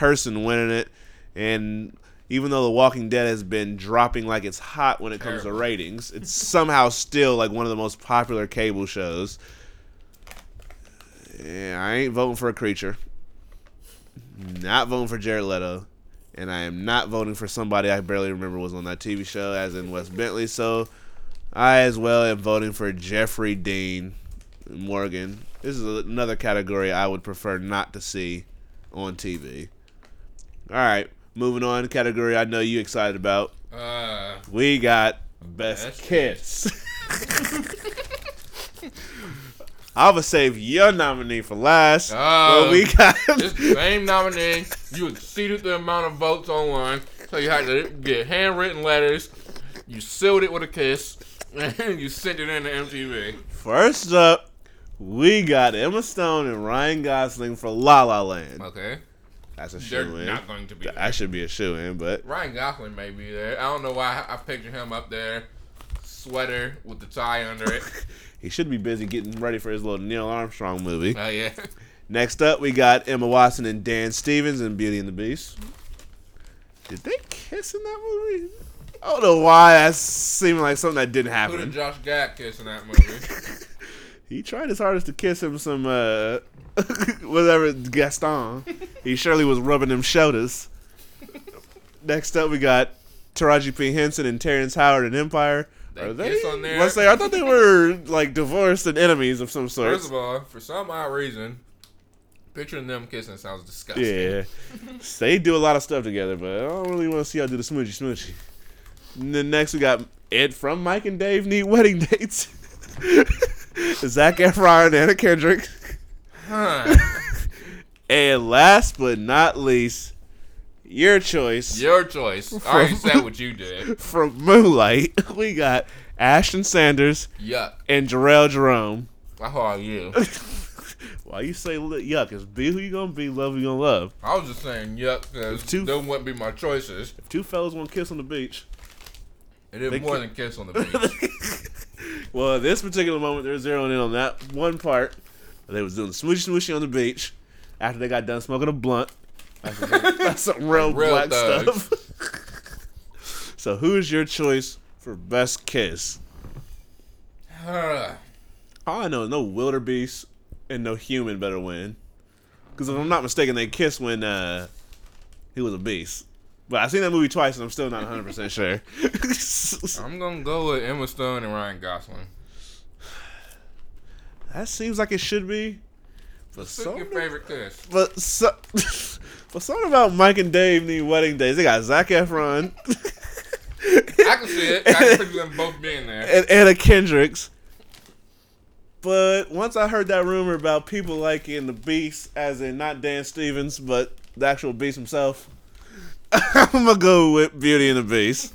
person winning it. And even though The Walking Dead has been dropping like it's hot when it comes to ratings, it's somehow still like one of the most popular cable shows. Yeah, I ain't voting for a creature. Not voting for Jared Leto. And I am not voting for somebody I barely remember was on that TV show, as in Wes Bentley. So I as well am voting for Jeffrey Dean Morgan. This is another category I would prefer not to see on TV. All right, moving on. Category I know you excited about. Uh, We got best, Best kiss. I'm gonna save your nominee for last. But we got this same nominee, you exceeded the amount of votes online, so you had to get handwritten letters. You sealed it with a kiss, and you sent it in to MTV. first up. We got Emma Stone and Ryan Gosling for La La Land. Okay, That's a shoe in. not going to be. There. Should be a shoe in, but Ryan Gosling may be there. I don't know why I picture him up there, sweater with the tie under it. he should be busy getting ready for his little Neil Armstrong movie. Oh yeah. Next up, we got Emma Watson and Dan Stevens in Beauty and the Beast. Did they kiss in that movie? I don't know why that seemed like something that didn't Who did happen. Josh Gad kiss in that movie? He tried his hardest to kiss him some, uh, whatever, Gaston. He surely was rubbing them shoulders. Next up, we got Taraji P. Henson and Terrence Howard in Empire. They Are they? on there? Let's say, I thought they were, like, divorced and enemies of some sort. First of all, for some odd reason, picturing them kissing sounds disgusting. Yeah. they do a lot of stuff together, but I don't really want to see y'all do the smoochy smoochy. And then next we got Ed from Mike and Dave need wedding dates. Zac Efron and Anna Kendrick. Huh. And last but not least, your choice Your choice. I already said what you did. from Moonlight. We got Ashton Sanders Yuck. and Jharrel Jerome. How are you? Why you say yuck? Is be who you gonna be, love who you gonna love. I was just saying yuck because Two- those wouldn't be my choices. If two fellas want to kiss on the beach, It They more ki- than kiss on the beach. Well, at this particular moment, they're zeroing in on that one part. They was doing smooshy smooshy on the beach after they got done smoking a blunt. That's some, real, Real black thugs. stuff. so, who is your choice for best kiss? All I know is no wildebeest and no human better win. Because if I'm not mistaken, they kissed when uh, he was a beast. But I've seen that movie twice and I'm still not 100% sure. I'm gonna go with Emma Stone and Ryan Gosling. That seems like it should be. But some, your favorite kiss. but, so, but something about Mike and Dave need wedding days. They got Zac Efron I can see it. I can see them both being there. and Anna Kendricks. But once I heard that rumor about people liking the Beast, as in not Dan Stevens, but the actual Beast himself, I'm gonna go with Beauty and the Beast.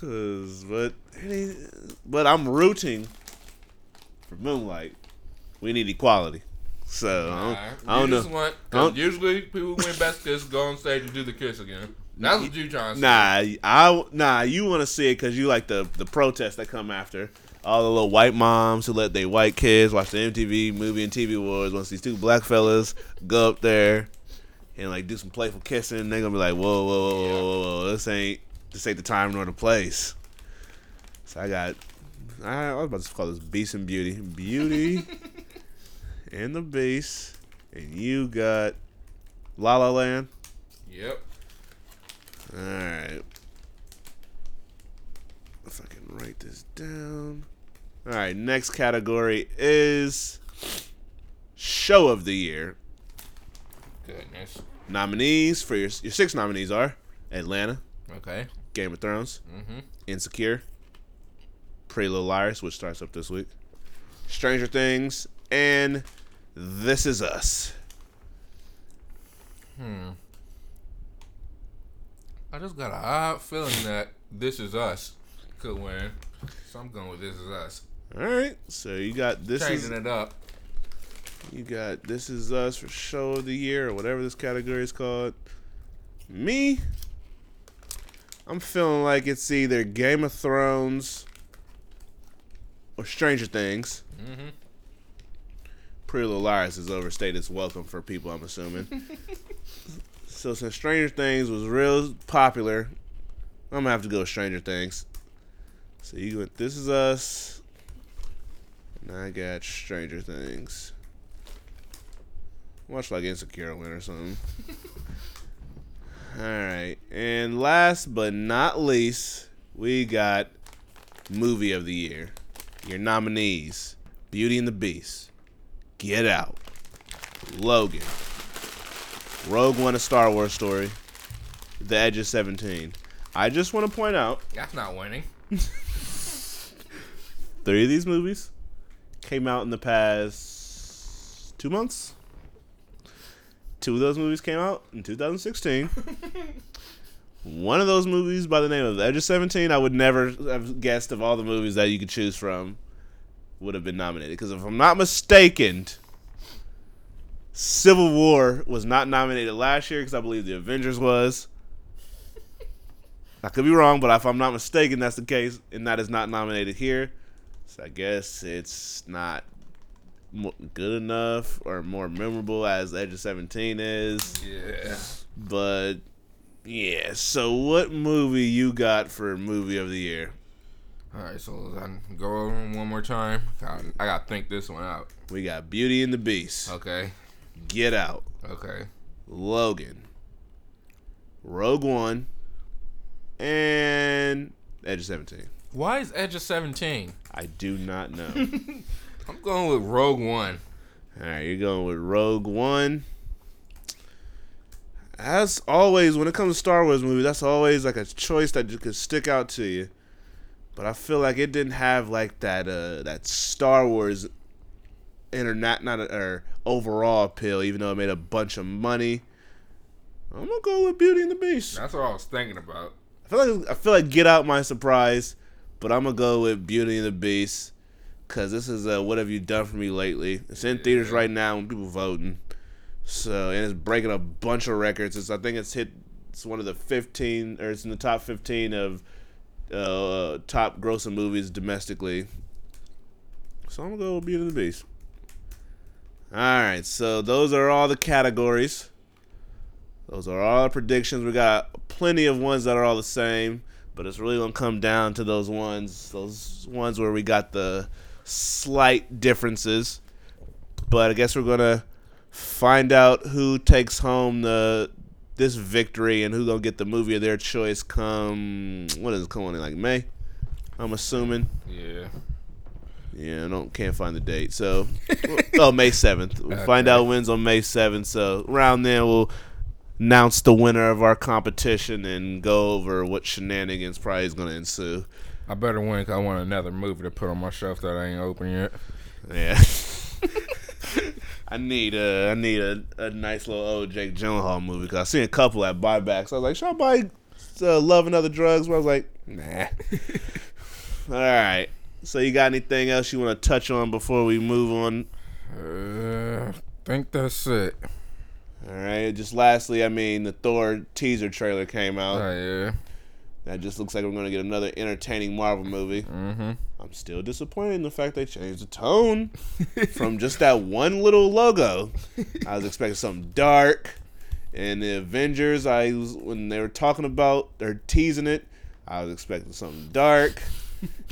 Cause, but, but I'm rooting for Moonlight. We need equality. So I don't. I don't know. want, don't- usually people win best kiss go on stage and do the kiss again. That's what you trying to say. Nah, I nah. You want to see it because you like the the protests that come after all the little white moms who let their white kids watch the MTV movie and TV awards. Once these two black fellas go up there and like do some playful kissing, they're gonna be like, whoa, whoa, whoa, whoa, whoa, whoa, this ain't this ain't the time nor the place. So I got. I was about to call this Beast and Beauty, Beauty and the Beast, and you got La La Land. Yep. All right. If I can write this down. All right, next category is show of the year. Goodness. Nominees for your your six nominees are Atlanta, Okay. Game of Thrones, Mm-hmm. Insecure, Pretty Little Liars, which starts up this week, Stranger Things, and This Is Us. Hmm. I just got a odd feeling that This Is Us could win. So I'm going with This Is Us. All right, so you got this is Changing it up. You got This Is Us for Show of the Year or whatever this category is called. Me, I'm feeling like it's either Game of Thrones or Stranger Things. Mm-hmm. Pretty Little Liars has overstayed its welcome for people, I'm assuming. so since Stranger Things was real popular, I'm gonna have to go with Stranger Things. So you went This Is Us. And I got Stranger Things. Much like Insecure win or something. Alright. And last but not least, we got Movie of the Year. Your nominees Beauty and the Beast, Get Out, Logan, Rogue One, a Star Wars story, The Edge of 17. I just want to point out That's not winning. three of these movies came out in the past two months. Two of those movies came out in 2016. One of those movies, by the name of The Edge of 17, I would never have guessed of all the movies that you could choose from, would have been nominated. Because if I'm not mistaken, Civil War was not nominated last year because I believe The Avengers was. I could be wrong, but if I'm not mistaken, that's the case, and that is not nominated here. So I guess it's not good enough or more memorable as Edge of Seventeen is. Yeah. But yeah, so what movie you got for movie of the year? All right, so I go over one more time. God, I gotta think this one out. We got Beauty and the Beast, Okay. Get Out, Okay. Logan, Rogue One, and Edge of Seventeen. Why is Edge of 17? I do not know. I'm going with Rogue One. All right, you're going with Rogue One. As always, when it comes to Star Wars movies, that's always like a choice that could stick out to you. But I feel like it didn't have like that uh that Star Wars internet not or overall appeal, even though it made a bunch of money. I'm gonna go with Beauty and the Beast. That's what I was thinking about. I feel like I feel like Get Out my surprise, but I'm gonna go with Beauty and the Beast because this is uh, what have you done for me lately? It's in theaters right now when people voting, so and it's breaking a bunch of records. It's I think it's hit it's one of the 15 or it's in the top 15 of uh, top grossing movies domestically. So I'm gonna go Beauty and the Beast. All right, so those are all the categories. Those are all the predictions. We got plenty of ones that are all the same, but it's really gonna come down to those ones, those ones where we got the slight differences. But I guess we're gonna find out who takes home the this victory and who gonna get the movie of their choice. Come what is it coming in like May? I'm assuming. Yeah. Yeah, I don't can't find the date. So, oh, May seventh. We'll find out wins on May seventh. So around then we'll announce the winner of our competition and go over what shenanigans probably is going to ensue. I better win 'cause I want another movie to put on my shelf that I ain't open yet. Yeah. I need a I need a, a nice little old Jake Gyllenhaal movie because I seen a couple at buybacks. I was like, should I buy uh, Love and Other Drugs? But I was like, nah. All right. So you got anything else you want to touch on before we move on? Uh, think that's it. All right. Just lastly, I mean, the Thor teaser trailer came out. Oh yeah. That just looks like we're gonna get another entertaining Marvel movie. Mm-hmm. I'm still disappointed in the fact they changed the tone from just that one little logo. I was expecting something dark. And the Avengers, I was when they were talking about or teasing it, I was expecting something dark.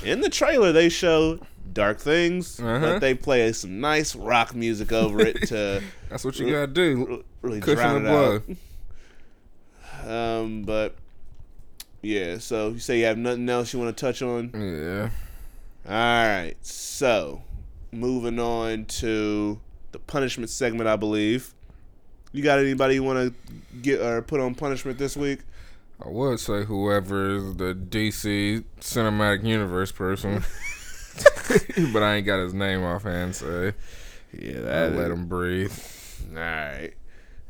In the trailer, they show dark things, Uh-huh. but they play some nice rock music over it to That's what you gotta do. really Cushion drown the it out. blow. Um, but yeah, so you say you have nothing else you want to touch on? Yeah. All right, so moving on to the punishment segment, I believe. You got anybody you want to get or put on punishment this week? I would say whoever is the DC Cinematic Universe person, but I ain't got his name offhand, so Yeah, that let him breathe. All right.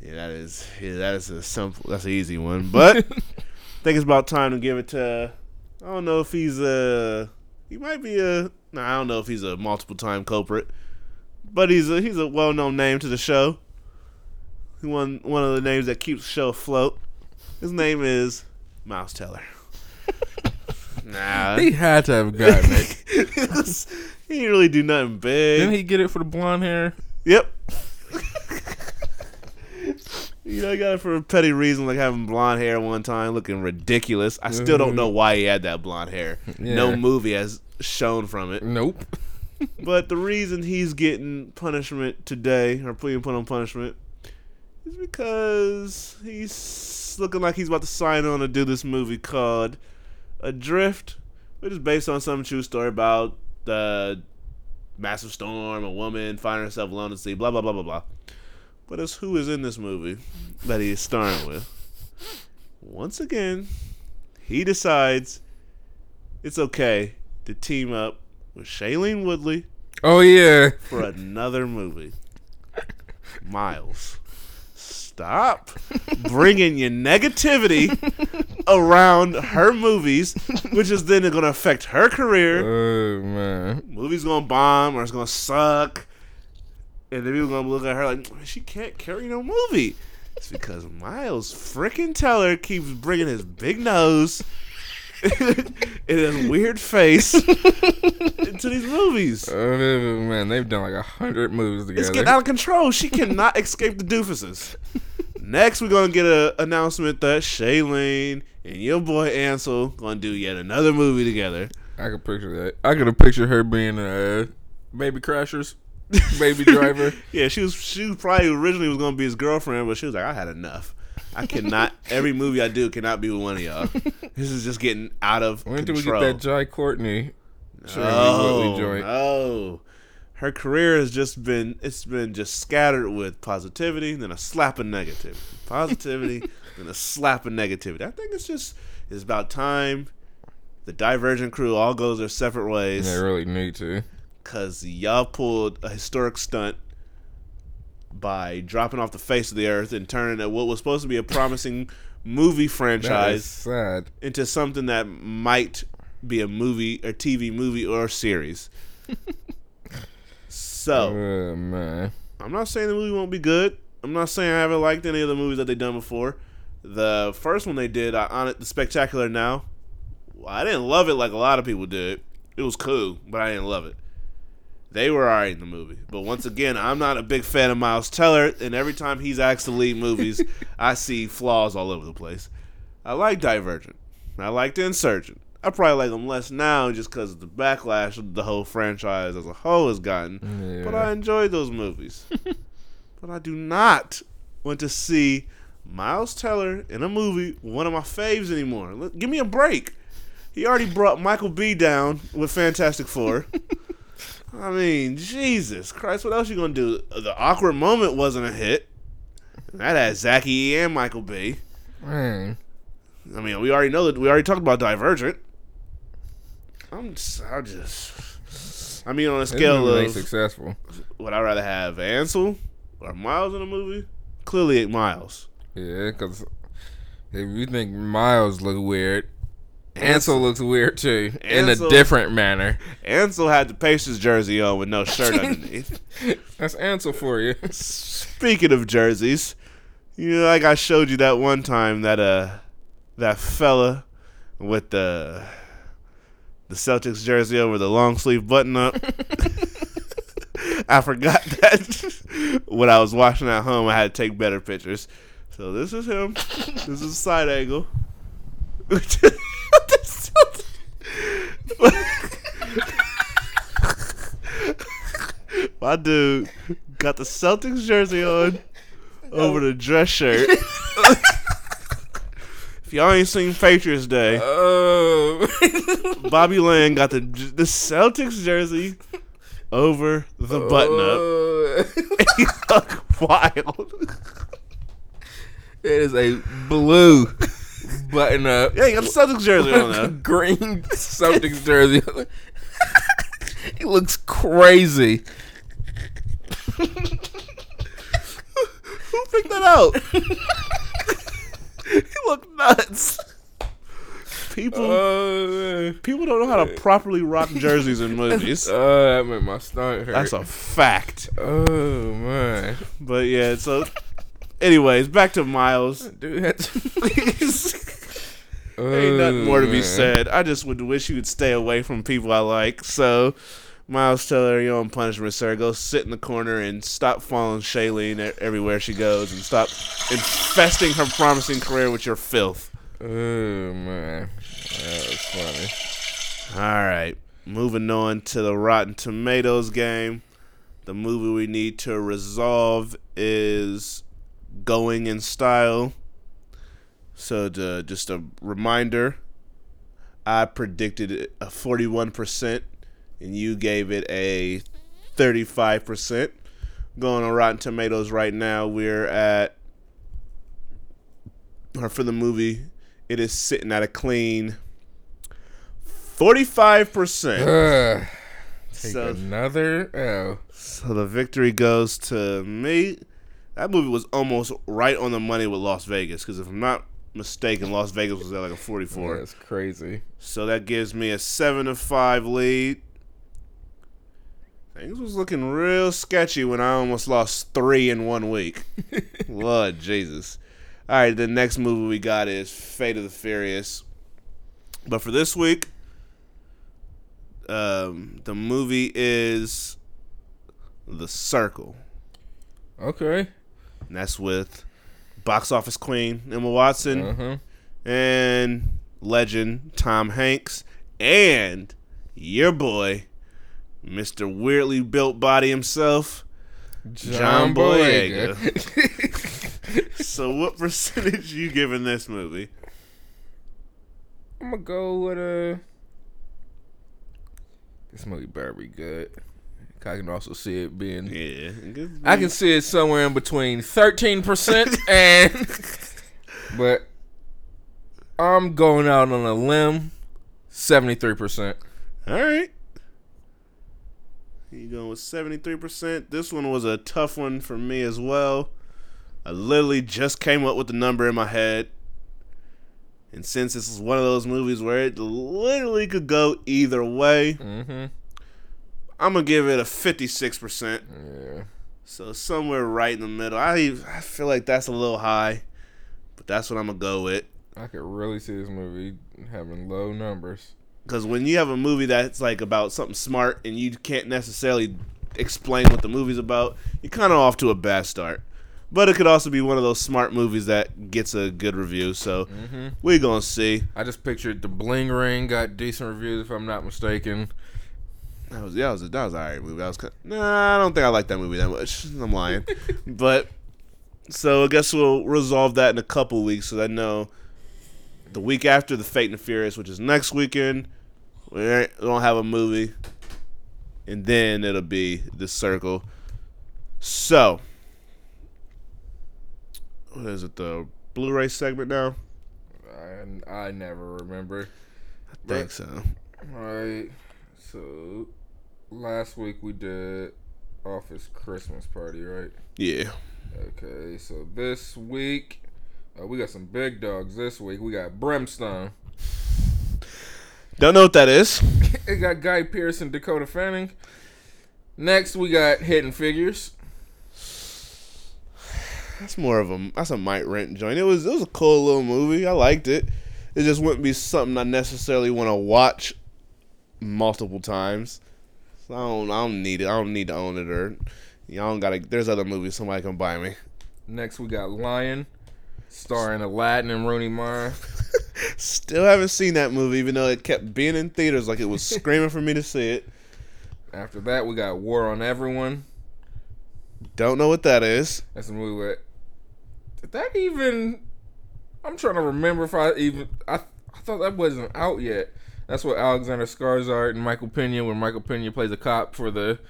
Yeah, that is yeah, that is a simple. That's an easy one, but think it's about time to give it to. I don't know if he's a. He might be a. No, I don't know if he's a multiple time culprit, but he's a he's a well known name to the show. He one one of the names that keeps the show afloat. His name is Miles Teller. nah, He had to have gotten it. he didn't really do nothing big. Didn't he get it for the blonde hair? Yep. you know, he got it for a petty reason, like having blonde hair one time, looking ridiculous. I still don't know mm-hmm. why he had that blonde hair. No movie has shown from it. Nope. But the reason he's getting punishment today, or being put on punishment, is because he's looking like he's about to sign on to do this movie called Adrift, which is based on some true story about the massive storm, a woman finding herself alone at sea, blah blah blah blah blah. But it's who is in this movie that he is starring with. Once again, he decides it's okay to team up with Shailene Woodley Oh yeah. for another movie. Miles, stop bringing your negativity around her movies, which is then going to affect her career. Oh man. Movie's going to bomb or it's going to suck. And then people going to look at her like, she can't carry no movie. It's because Miles freaking Teller keeps bringing his big nose and his weird face into these movies. Oh man, they've done like a hundred movies together. It's getting out of control. She cannot escape the doofuses. Next, we're gonna get an announcement that Shailene and your boy Ansel gonna do yet another movie together. I could picture that. I could have pictured her being uh, Baby Crashers, Baby Driver. Yeah, she was she probably originally was gonna be his girlfriend, but she was like, I had enough. I cannot. every movie I do cannot be with one of y'all. This is just getting out of When did we get that Jai Courtney? Shirley Oh, Woodley joint? no. Her career has just been it's been just scattered with positivity, then a slap of negativity. Positivity, then a slap of negativity. I think it's just it's about time the Divergent crew all goes their separate ways They really need to. Because y'all pulled a historic stunt by dropping off the face of the earth and turning what was supposed to be a promising movie franchise into something that might be a movie or TV movie or series. so Oh man. I'm not saying the movie won't be good. I'm not saying I haven't liked any of the movies that they've done before. The first one they did, I on it, the Spectacular Now. I didn't love it like a lot of people did. It was cool, but I didn't love it. They were alright in the movie, but once again, I'm not a big fan of Miles Teller, and every time he's asked to lead movies, I see flaws all over the place. I like Divergent. I like The Insurgent. I probably like them less now just because of the backlash of the whole franchise as a whole has gotten. But I enjoyed those movies. but I do not want to see Miles Teller in a movie, one of my faves anymore. Give me a break. He already brought Michael B down with Fantastic Four. I mean, Jesus Christ, what else you gonna do? The awkward moment wasn't a hit. That had Zachy e. and Michael B. Man. I mean, we already know that we already talked about Divergent. I'm just, I just, I mean, on a scale of successful. would I rather have Ansel or Miles in a movie? Clearly, Miles. Yeah, because if you think Miles look weird, Ansel looks weird too, in a different manner. Ansel had the Pacers jersey on with no shirt underneath. That's Ansel for you. Speaking of jerseys, you know, like I showed you that one time that uh that fella with the the Celtics jersey over the long sleeve button up. I forgot that when I was watching at home, I had to take better pictures. So this is him. This is a side angle. My dude got the Celtics jersey on over the dress shirt. if y'all ain't seen Patriots Day, Oh, Bobby Land got the the Celtics jersey over the button up. Oh. up. He look wild. it is a blue button up. Yeah, he got the Celtics jersey on there. Green Celtics jersey. he looks crazy. Who picked that out? he looked nuts. people Oh, people don't know how to properly rock jerseys in uh, movies. oh, that made my stomach hurt. That's a fact. oh man, But yeah, so anyways, back to Miles. dude. Ain't nothing oh, more to be Oh, said. I just would wish you would stay away from people I like. So, Miles Teller, you're on punishment, sir. Go sit in the corner and stop following Shailene everywhere she goes and stop infesting her promising career with your filth. Oh man, that was funny. All right, moving on to the Rotten Tomatoes game. The movie we need to resolve is Going in Style. So, to, just a reminder, I predicted a 41%, and you gave it a 35%. Going on Rotten Tomatoes right now, we're at, or for the movie, it is sitting at a clean 45%. Ugh. Take So- another L. So the victory goes to me. That movie was almost right on the money with Las Vegas because if I'm not mistaken, Las Vegas was at like a 44. That's crazy. So that gives me a seven to five lead. Things was looking real sketchy when I almost lost three in one week. Lord Jesus. All right, the next movie we got is Fate of the Furious. But for this week, um, the movie is The Circle. Okay. And that's with box office queen Emma Watson huh. and legend Tom Hanks and your boy, Mr. Weirdly Built Body himself, John Boyega. so what percentage you giving this movie? I'm gonna go with a. This movie better be good. I can also see it being. Yeah. I can see it somewhere in between thirteen percent and. But I'm going out on a limb. Seventy-three percent. All right. You going with 73%. This one was a tough one for me as well. I literally just came up with the number in my head. And since this is one of those movies where it literally could go either way, Mm-hmm. I'm going to give it a 56%. Yeah. So somewhere right in the middle. I, I feel like that's a little high, but that's what I'm going to go with. I could really see this movie having low numbers. Because when you have a movie that's like about something smart and you can't necessarily explain what the movie's about, you're kind of off to a bad start. But it could also be one of those smart movies that gets a good review. So Mm-hmm. we're gonna see. I just pictured the Bling Ring got decent reviews, if I'm not mistaken. That was that was a, that was an alright movie. That was kind nah. I don't think I like that movie that much. I'm lying. but so I guess we'll resolve that in a couple weeks. So I know the week after the Fate and the Furious, which is next weekend, we don't have a movie, and then it'll be the Circle. So what is it? The Blu-ray segment now. I, I never remember. I think so. Alright, so last week we did Office Christmas Party, right? Yeah. Okay, so this week uh, we got some big dogs. This week we got Brimstone. Don't know what that is. It got Guy Pearce and Dakota Fanning. Next we got Hidden Figures. That's more of a that's a might rent joint. It was it was a cool little movie. I liked it. It just wouldn't be something I necessarily want to watch multiple times. I don't I don't need it. I don't need to own it or y'all don't gotta. There's other movies somebody can buy me. Next we got Lion, starring Aladdin and Rooney Mara. Still haven't seen that movie, even though it kept being in theaters like it was screaming for me to see it. After that we got War on Everyone. Don't know what that is. That's a movie with. Did that even? I'm trying to remember if I even. I I thought that wasn't out yet. That's what Alexander Skarsgård and Michael Pena, where Michael Pena plays a cop for the.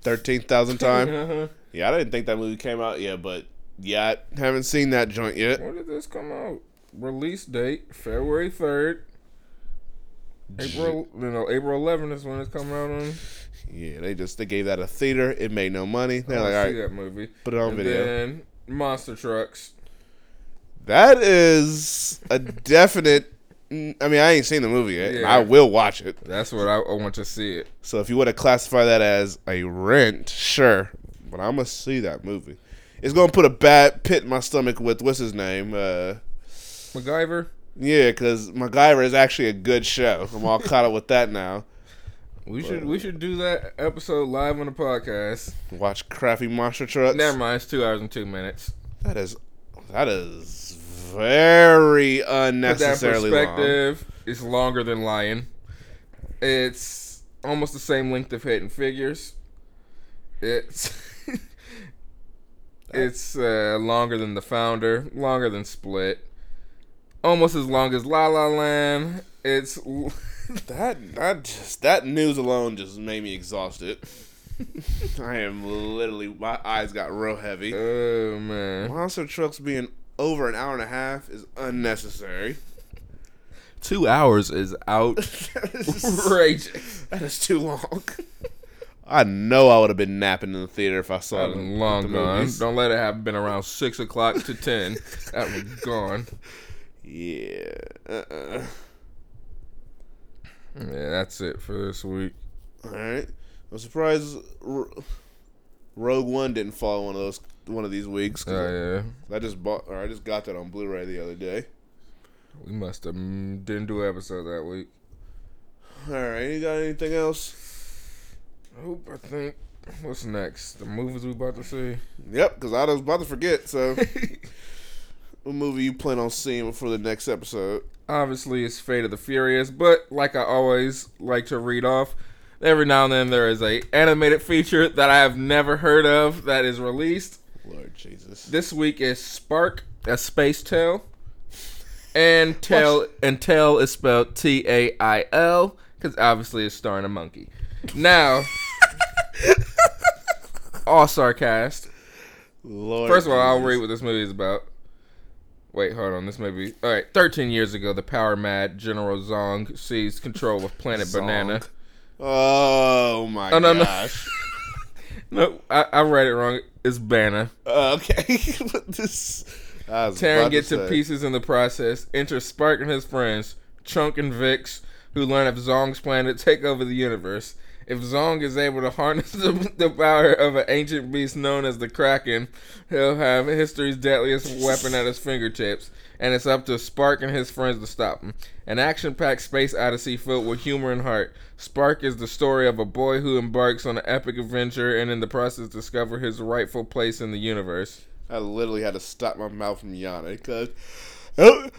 Thirteen thousand time. Uh-huh. Yeah, I didn't think that movie came out yet, but yeah, I haven't seen that joint yet. When did this come out? Release date February third. April, you know, April 11th is when it's coming out on. Yeah, they just they gave that a theater. It made no money. They're I like, all right, that movie. put it on and video. Then Monster Trucks. That is a definite I mean, I ain't seen the movie yet. Yeah. I will watch it. That's what I, I want to see it. So if you want to classify that as a rent, sure. But I'm gonna see that movie. It's gonna put a bad pit in my stomach with what's his name. Uh, MacGyver. yeah, because MacGyver is actually a good show. I'm all caught up with that now. We should we should do that episode live on the podcast. Watch crappy monster trucks. Never mind, it's two hours and two minutes. That is that is very Put that unnecessarily long. it's longer than Lion. It's almost the same length of Hidden Figures. It's it's uh, longer than The Founder, longer than Split, almost as long as La La Land. It's That that just that news alone just made me exhausted. I am literally my eyes got real heavy. oh man, Monster trucks being over an hour and a half is unnecessary. two hours is outrageous. that is too long. I know I would have been napping in the theater if I saw it. long gone. movies. Don't let it have been around six o'clock to ten. that was gone. Yeah. Uh-uh. Yeah, that's it for this week. All right. I'm surprised R- Rogue One didn't fall one of those one of these weeks. 'cause Oh yeah, I just bought or I just got that on Blu-ray the other day. we must have mm, didn't do an episode that week. All right. You got anything else? Hope I think. What's next? The movies we about to see. Yep. Because I was about to forget. So, what movie you plan on seeing before the next episode? Obviously, it's Fate of the Furious, but like I always like to read off, every now and then there is a animated feature that I have never heard of that is released. Lord Jesus. This week is Spark, a space tail. And tail and tail is spelled T A I L because obviously it's starring a monkey. Now, all sarcast. Lord. First of all, I'll read what this movie is about. Wait, hold on. This may be all right. Thirteen years ago, the power mad General Zhong seized control of Planet Zong. Banana. Oh my Oh, no. gosh. No, I, I read it wrong. It's Banna. Uh, okay. This. Was Tearing about to pieces in the process. Enter Spark and his friends, Chunk and Vix, who learn of Zhong's plan to take over the universe. If Zong is able to harness the, the power of an ancient beast known as the Kraken, he'll have history's deadliest weapon at his fingertips, and it's up to Spark and his friends to stop him. An action-packed space odyssey filled with humor and heart. Spark is the story of a boy who embarks on an epic adventure and in the process discover his rightful place in the universe. I literally had to stop my mouth from yawning because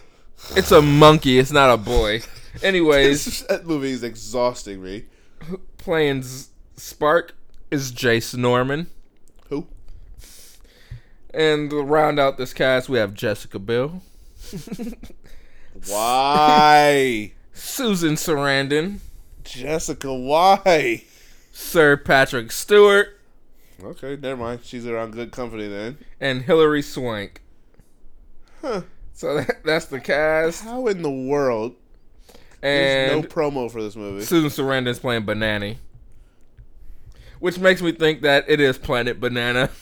It's a monkey, it's not a boy. Anyways, that movie is exhausting me. playing Z- Spark is Jace Norman. Who? And to round out this cast, we have Jessica Biel, Why? Susan Sarandon, Jessica, why? Sir Patrick Stewart, Okay, never mind. She's around good company then. and Hilary Swank. Huh. So that, that's the cast. How in the world? There's And no promo for this movie. Susan Sarandon's playing Banani. Which makes me think that it is Planet Banana.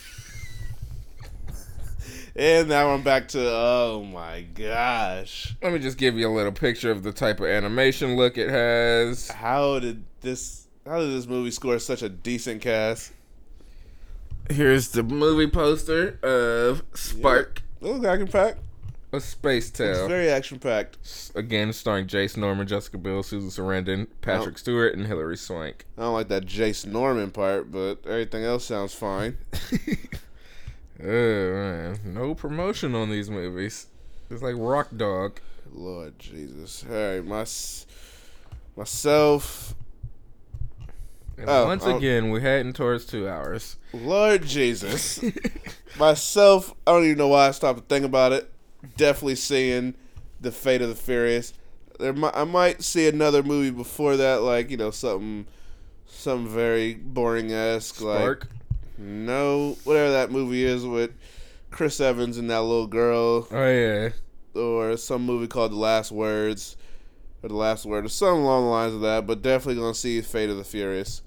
And now I'm back to oh my gosh. Let me just give you a little picture of the type of animation look it has. How did this how did this movie score such a decent cast? Here's the movie poster of Spark, Little action packed. a space Tale. It's very action packed. Again, starring Jace Norman, Jessica Biel, Susan Sarandon, Patrick Oh. Stewart, and Hilary Swank. I don't like that Jace Norman part, but everything else sounds fine. Man, no promotion on these movies. It's like Rock Dog. Lord Jesus. Alright, my myself And Oh, once oh. again, we're heading towards two hours. Lord Jesus. Myself, I don't even know why I stopped to think about it. Definitely seeing the Fate of the Furious. There, mi- I might see another movie before that, like you know something, something very boring esque, like Spark. No, whatever that movie is with Chris Evans and that little girl, Oh yeah. or some movie called The Last Words, or The Last Word, or something along the lines of that. But definitely gonna see Fate of the Furious.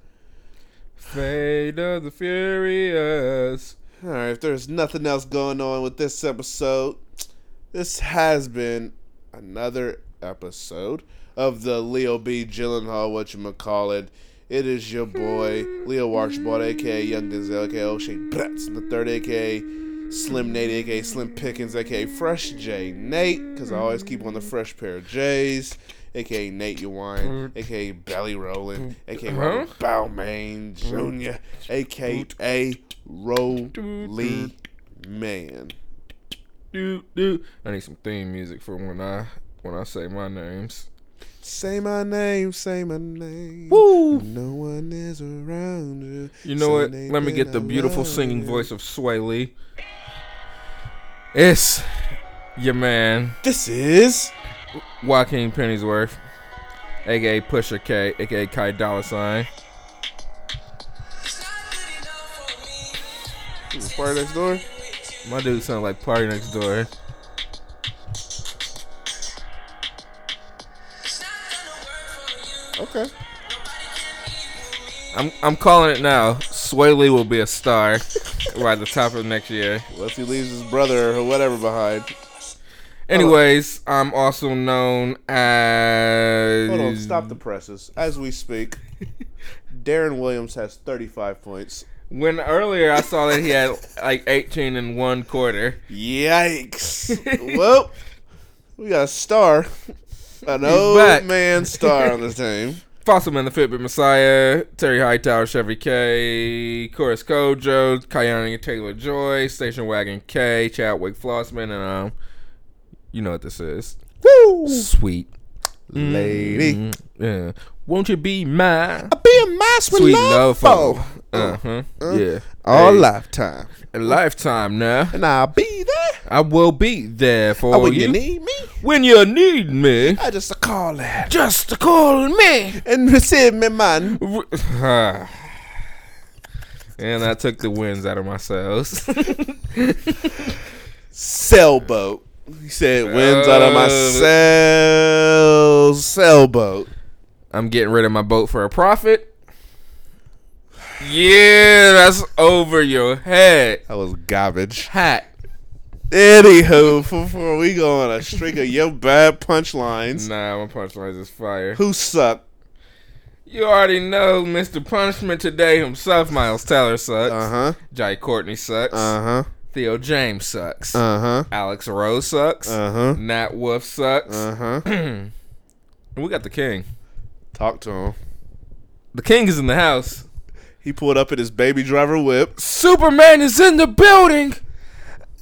Fate of the Furious. All right, if there's nothing else going on with this episode, this has been another episode of the Leo B. Gyllenhaal, whatchamacallit. It is your boy, Leo Archibald, aka Young Denzel, aka O'Shea Bratz, the third, aka Slim Nate, aka Slim Pickens, aka Fresh J Nate, because I always keep on the fresh pair of J's, aka Nate Wine, aka Belly Rollin', aka Robert Balmain Jr., aka Roly Man. I need some theme music for when I when I say my names. Say my name, say my name. Woo! No one is around you. You know Say what? Let me get the I beautiful singing you. voice of Swae Lee. It's your man, This is Joaquin Pennyworth, aka Pusha K, aka Kai Dollar Sign. Party Next Door. My dude sound like Party Next Door. Okay. I'm I'm calling it now. Swae Lee will be a star by the top of next year. Unless he leaves his brother or whatever behind. Anyways, I'm also known as. Hold on, stop the presses. As we speak, Darren Williams has 35 points. When earlier I saw that he had like 18 in one quarter. Yikes. well, we got a star. An back. old man star on the team. Fossilman the Fitbit Messiah, Terry Hightower, Chevy K, Chorus Kojo, Kayani Taylor Joy, Station Wagon K, Chadwick Flossman, and um, you know what this is. Woo! Sweet Lady. Mm, yeah. Won't you be my Be a mouse with sweet love love for for? Uh. Yeah. all Hey, lifetime. A lifetime now. And I'll be there I will be there for Oh, when you, you need me. when you need me. I just call that. Just to call me. And receive me, man. and I took the winds out of my sails. Sailboat. He said, winds out of my Uh, sails. Sailboat. I'm getting rid of my boat for a profit. Yeah, that's over your head. That was garbage. Hat. Anywho, before we go on a streak of your bad punchlines, Nah, my punchlines is fire. who suck? You already know Mr. Punishment today himself, Miles Teller sucks. Uh huh. Jai Courtney sucks. Uh huh. Theo James sucks. Uh huh. Alex Rose sucks. Uh huh. Nat Wolff sucks. Uh huh. and we got the king. Talk to him. The king is in the house. He pulled up in his baby driver whip. Superman is in the building.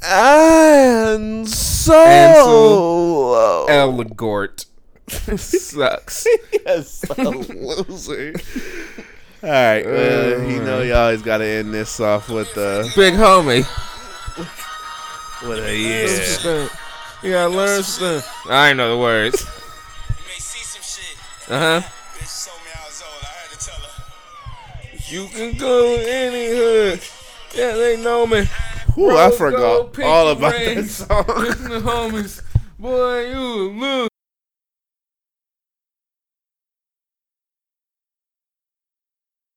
And so. Ansel. Elgort sucks. yes, a loser. All right, uh, you know you always got to end this off with uh, Big homie. with a yeah. You gotta learn something. I ain't know the words. You may see some shit. Uh huh. You can go any hood. Yeah, they know me. Ooh, I forgot all about that song. Listen homies. Boy, you look.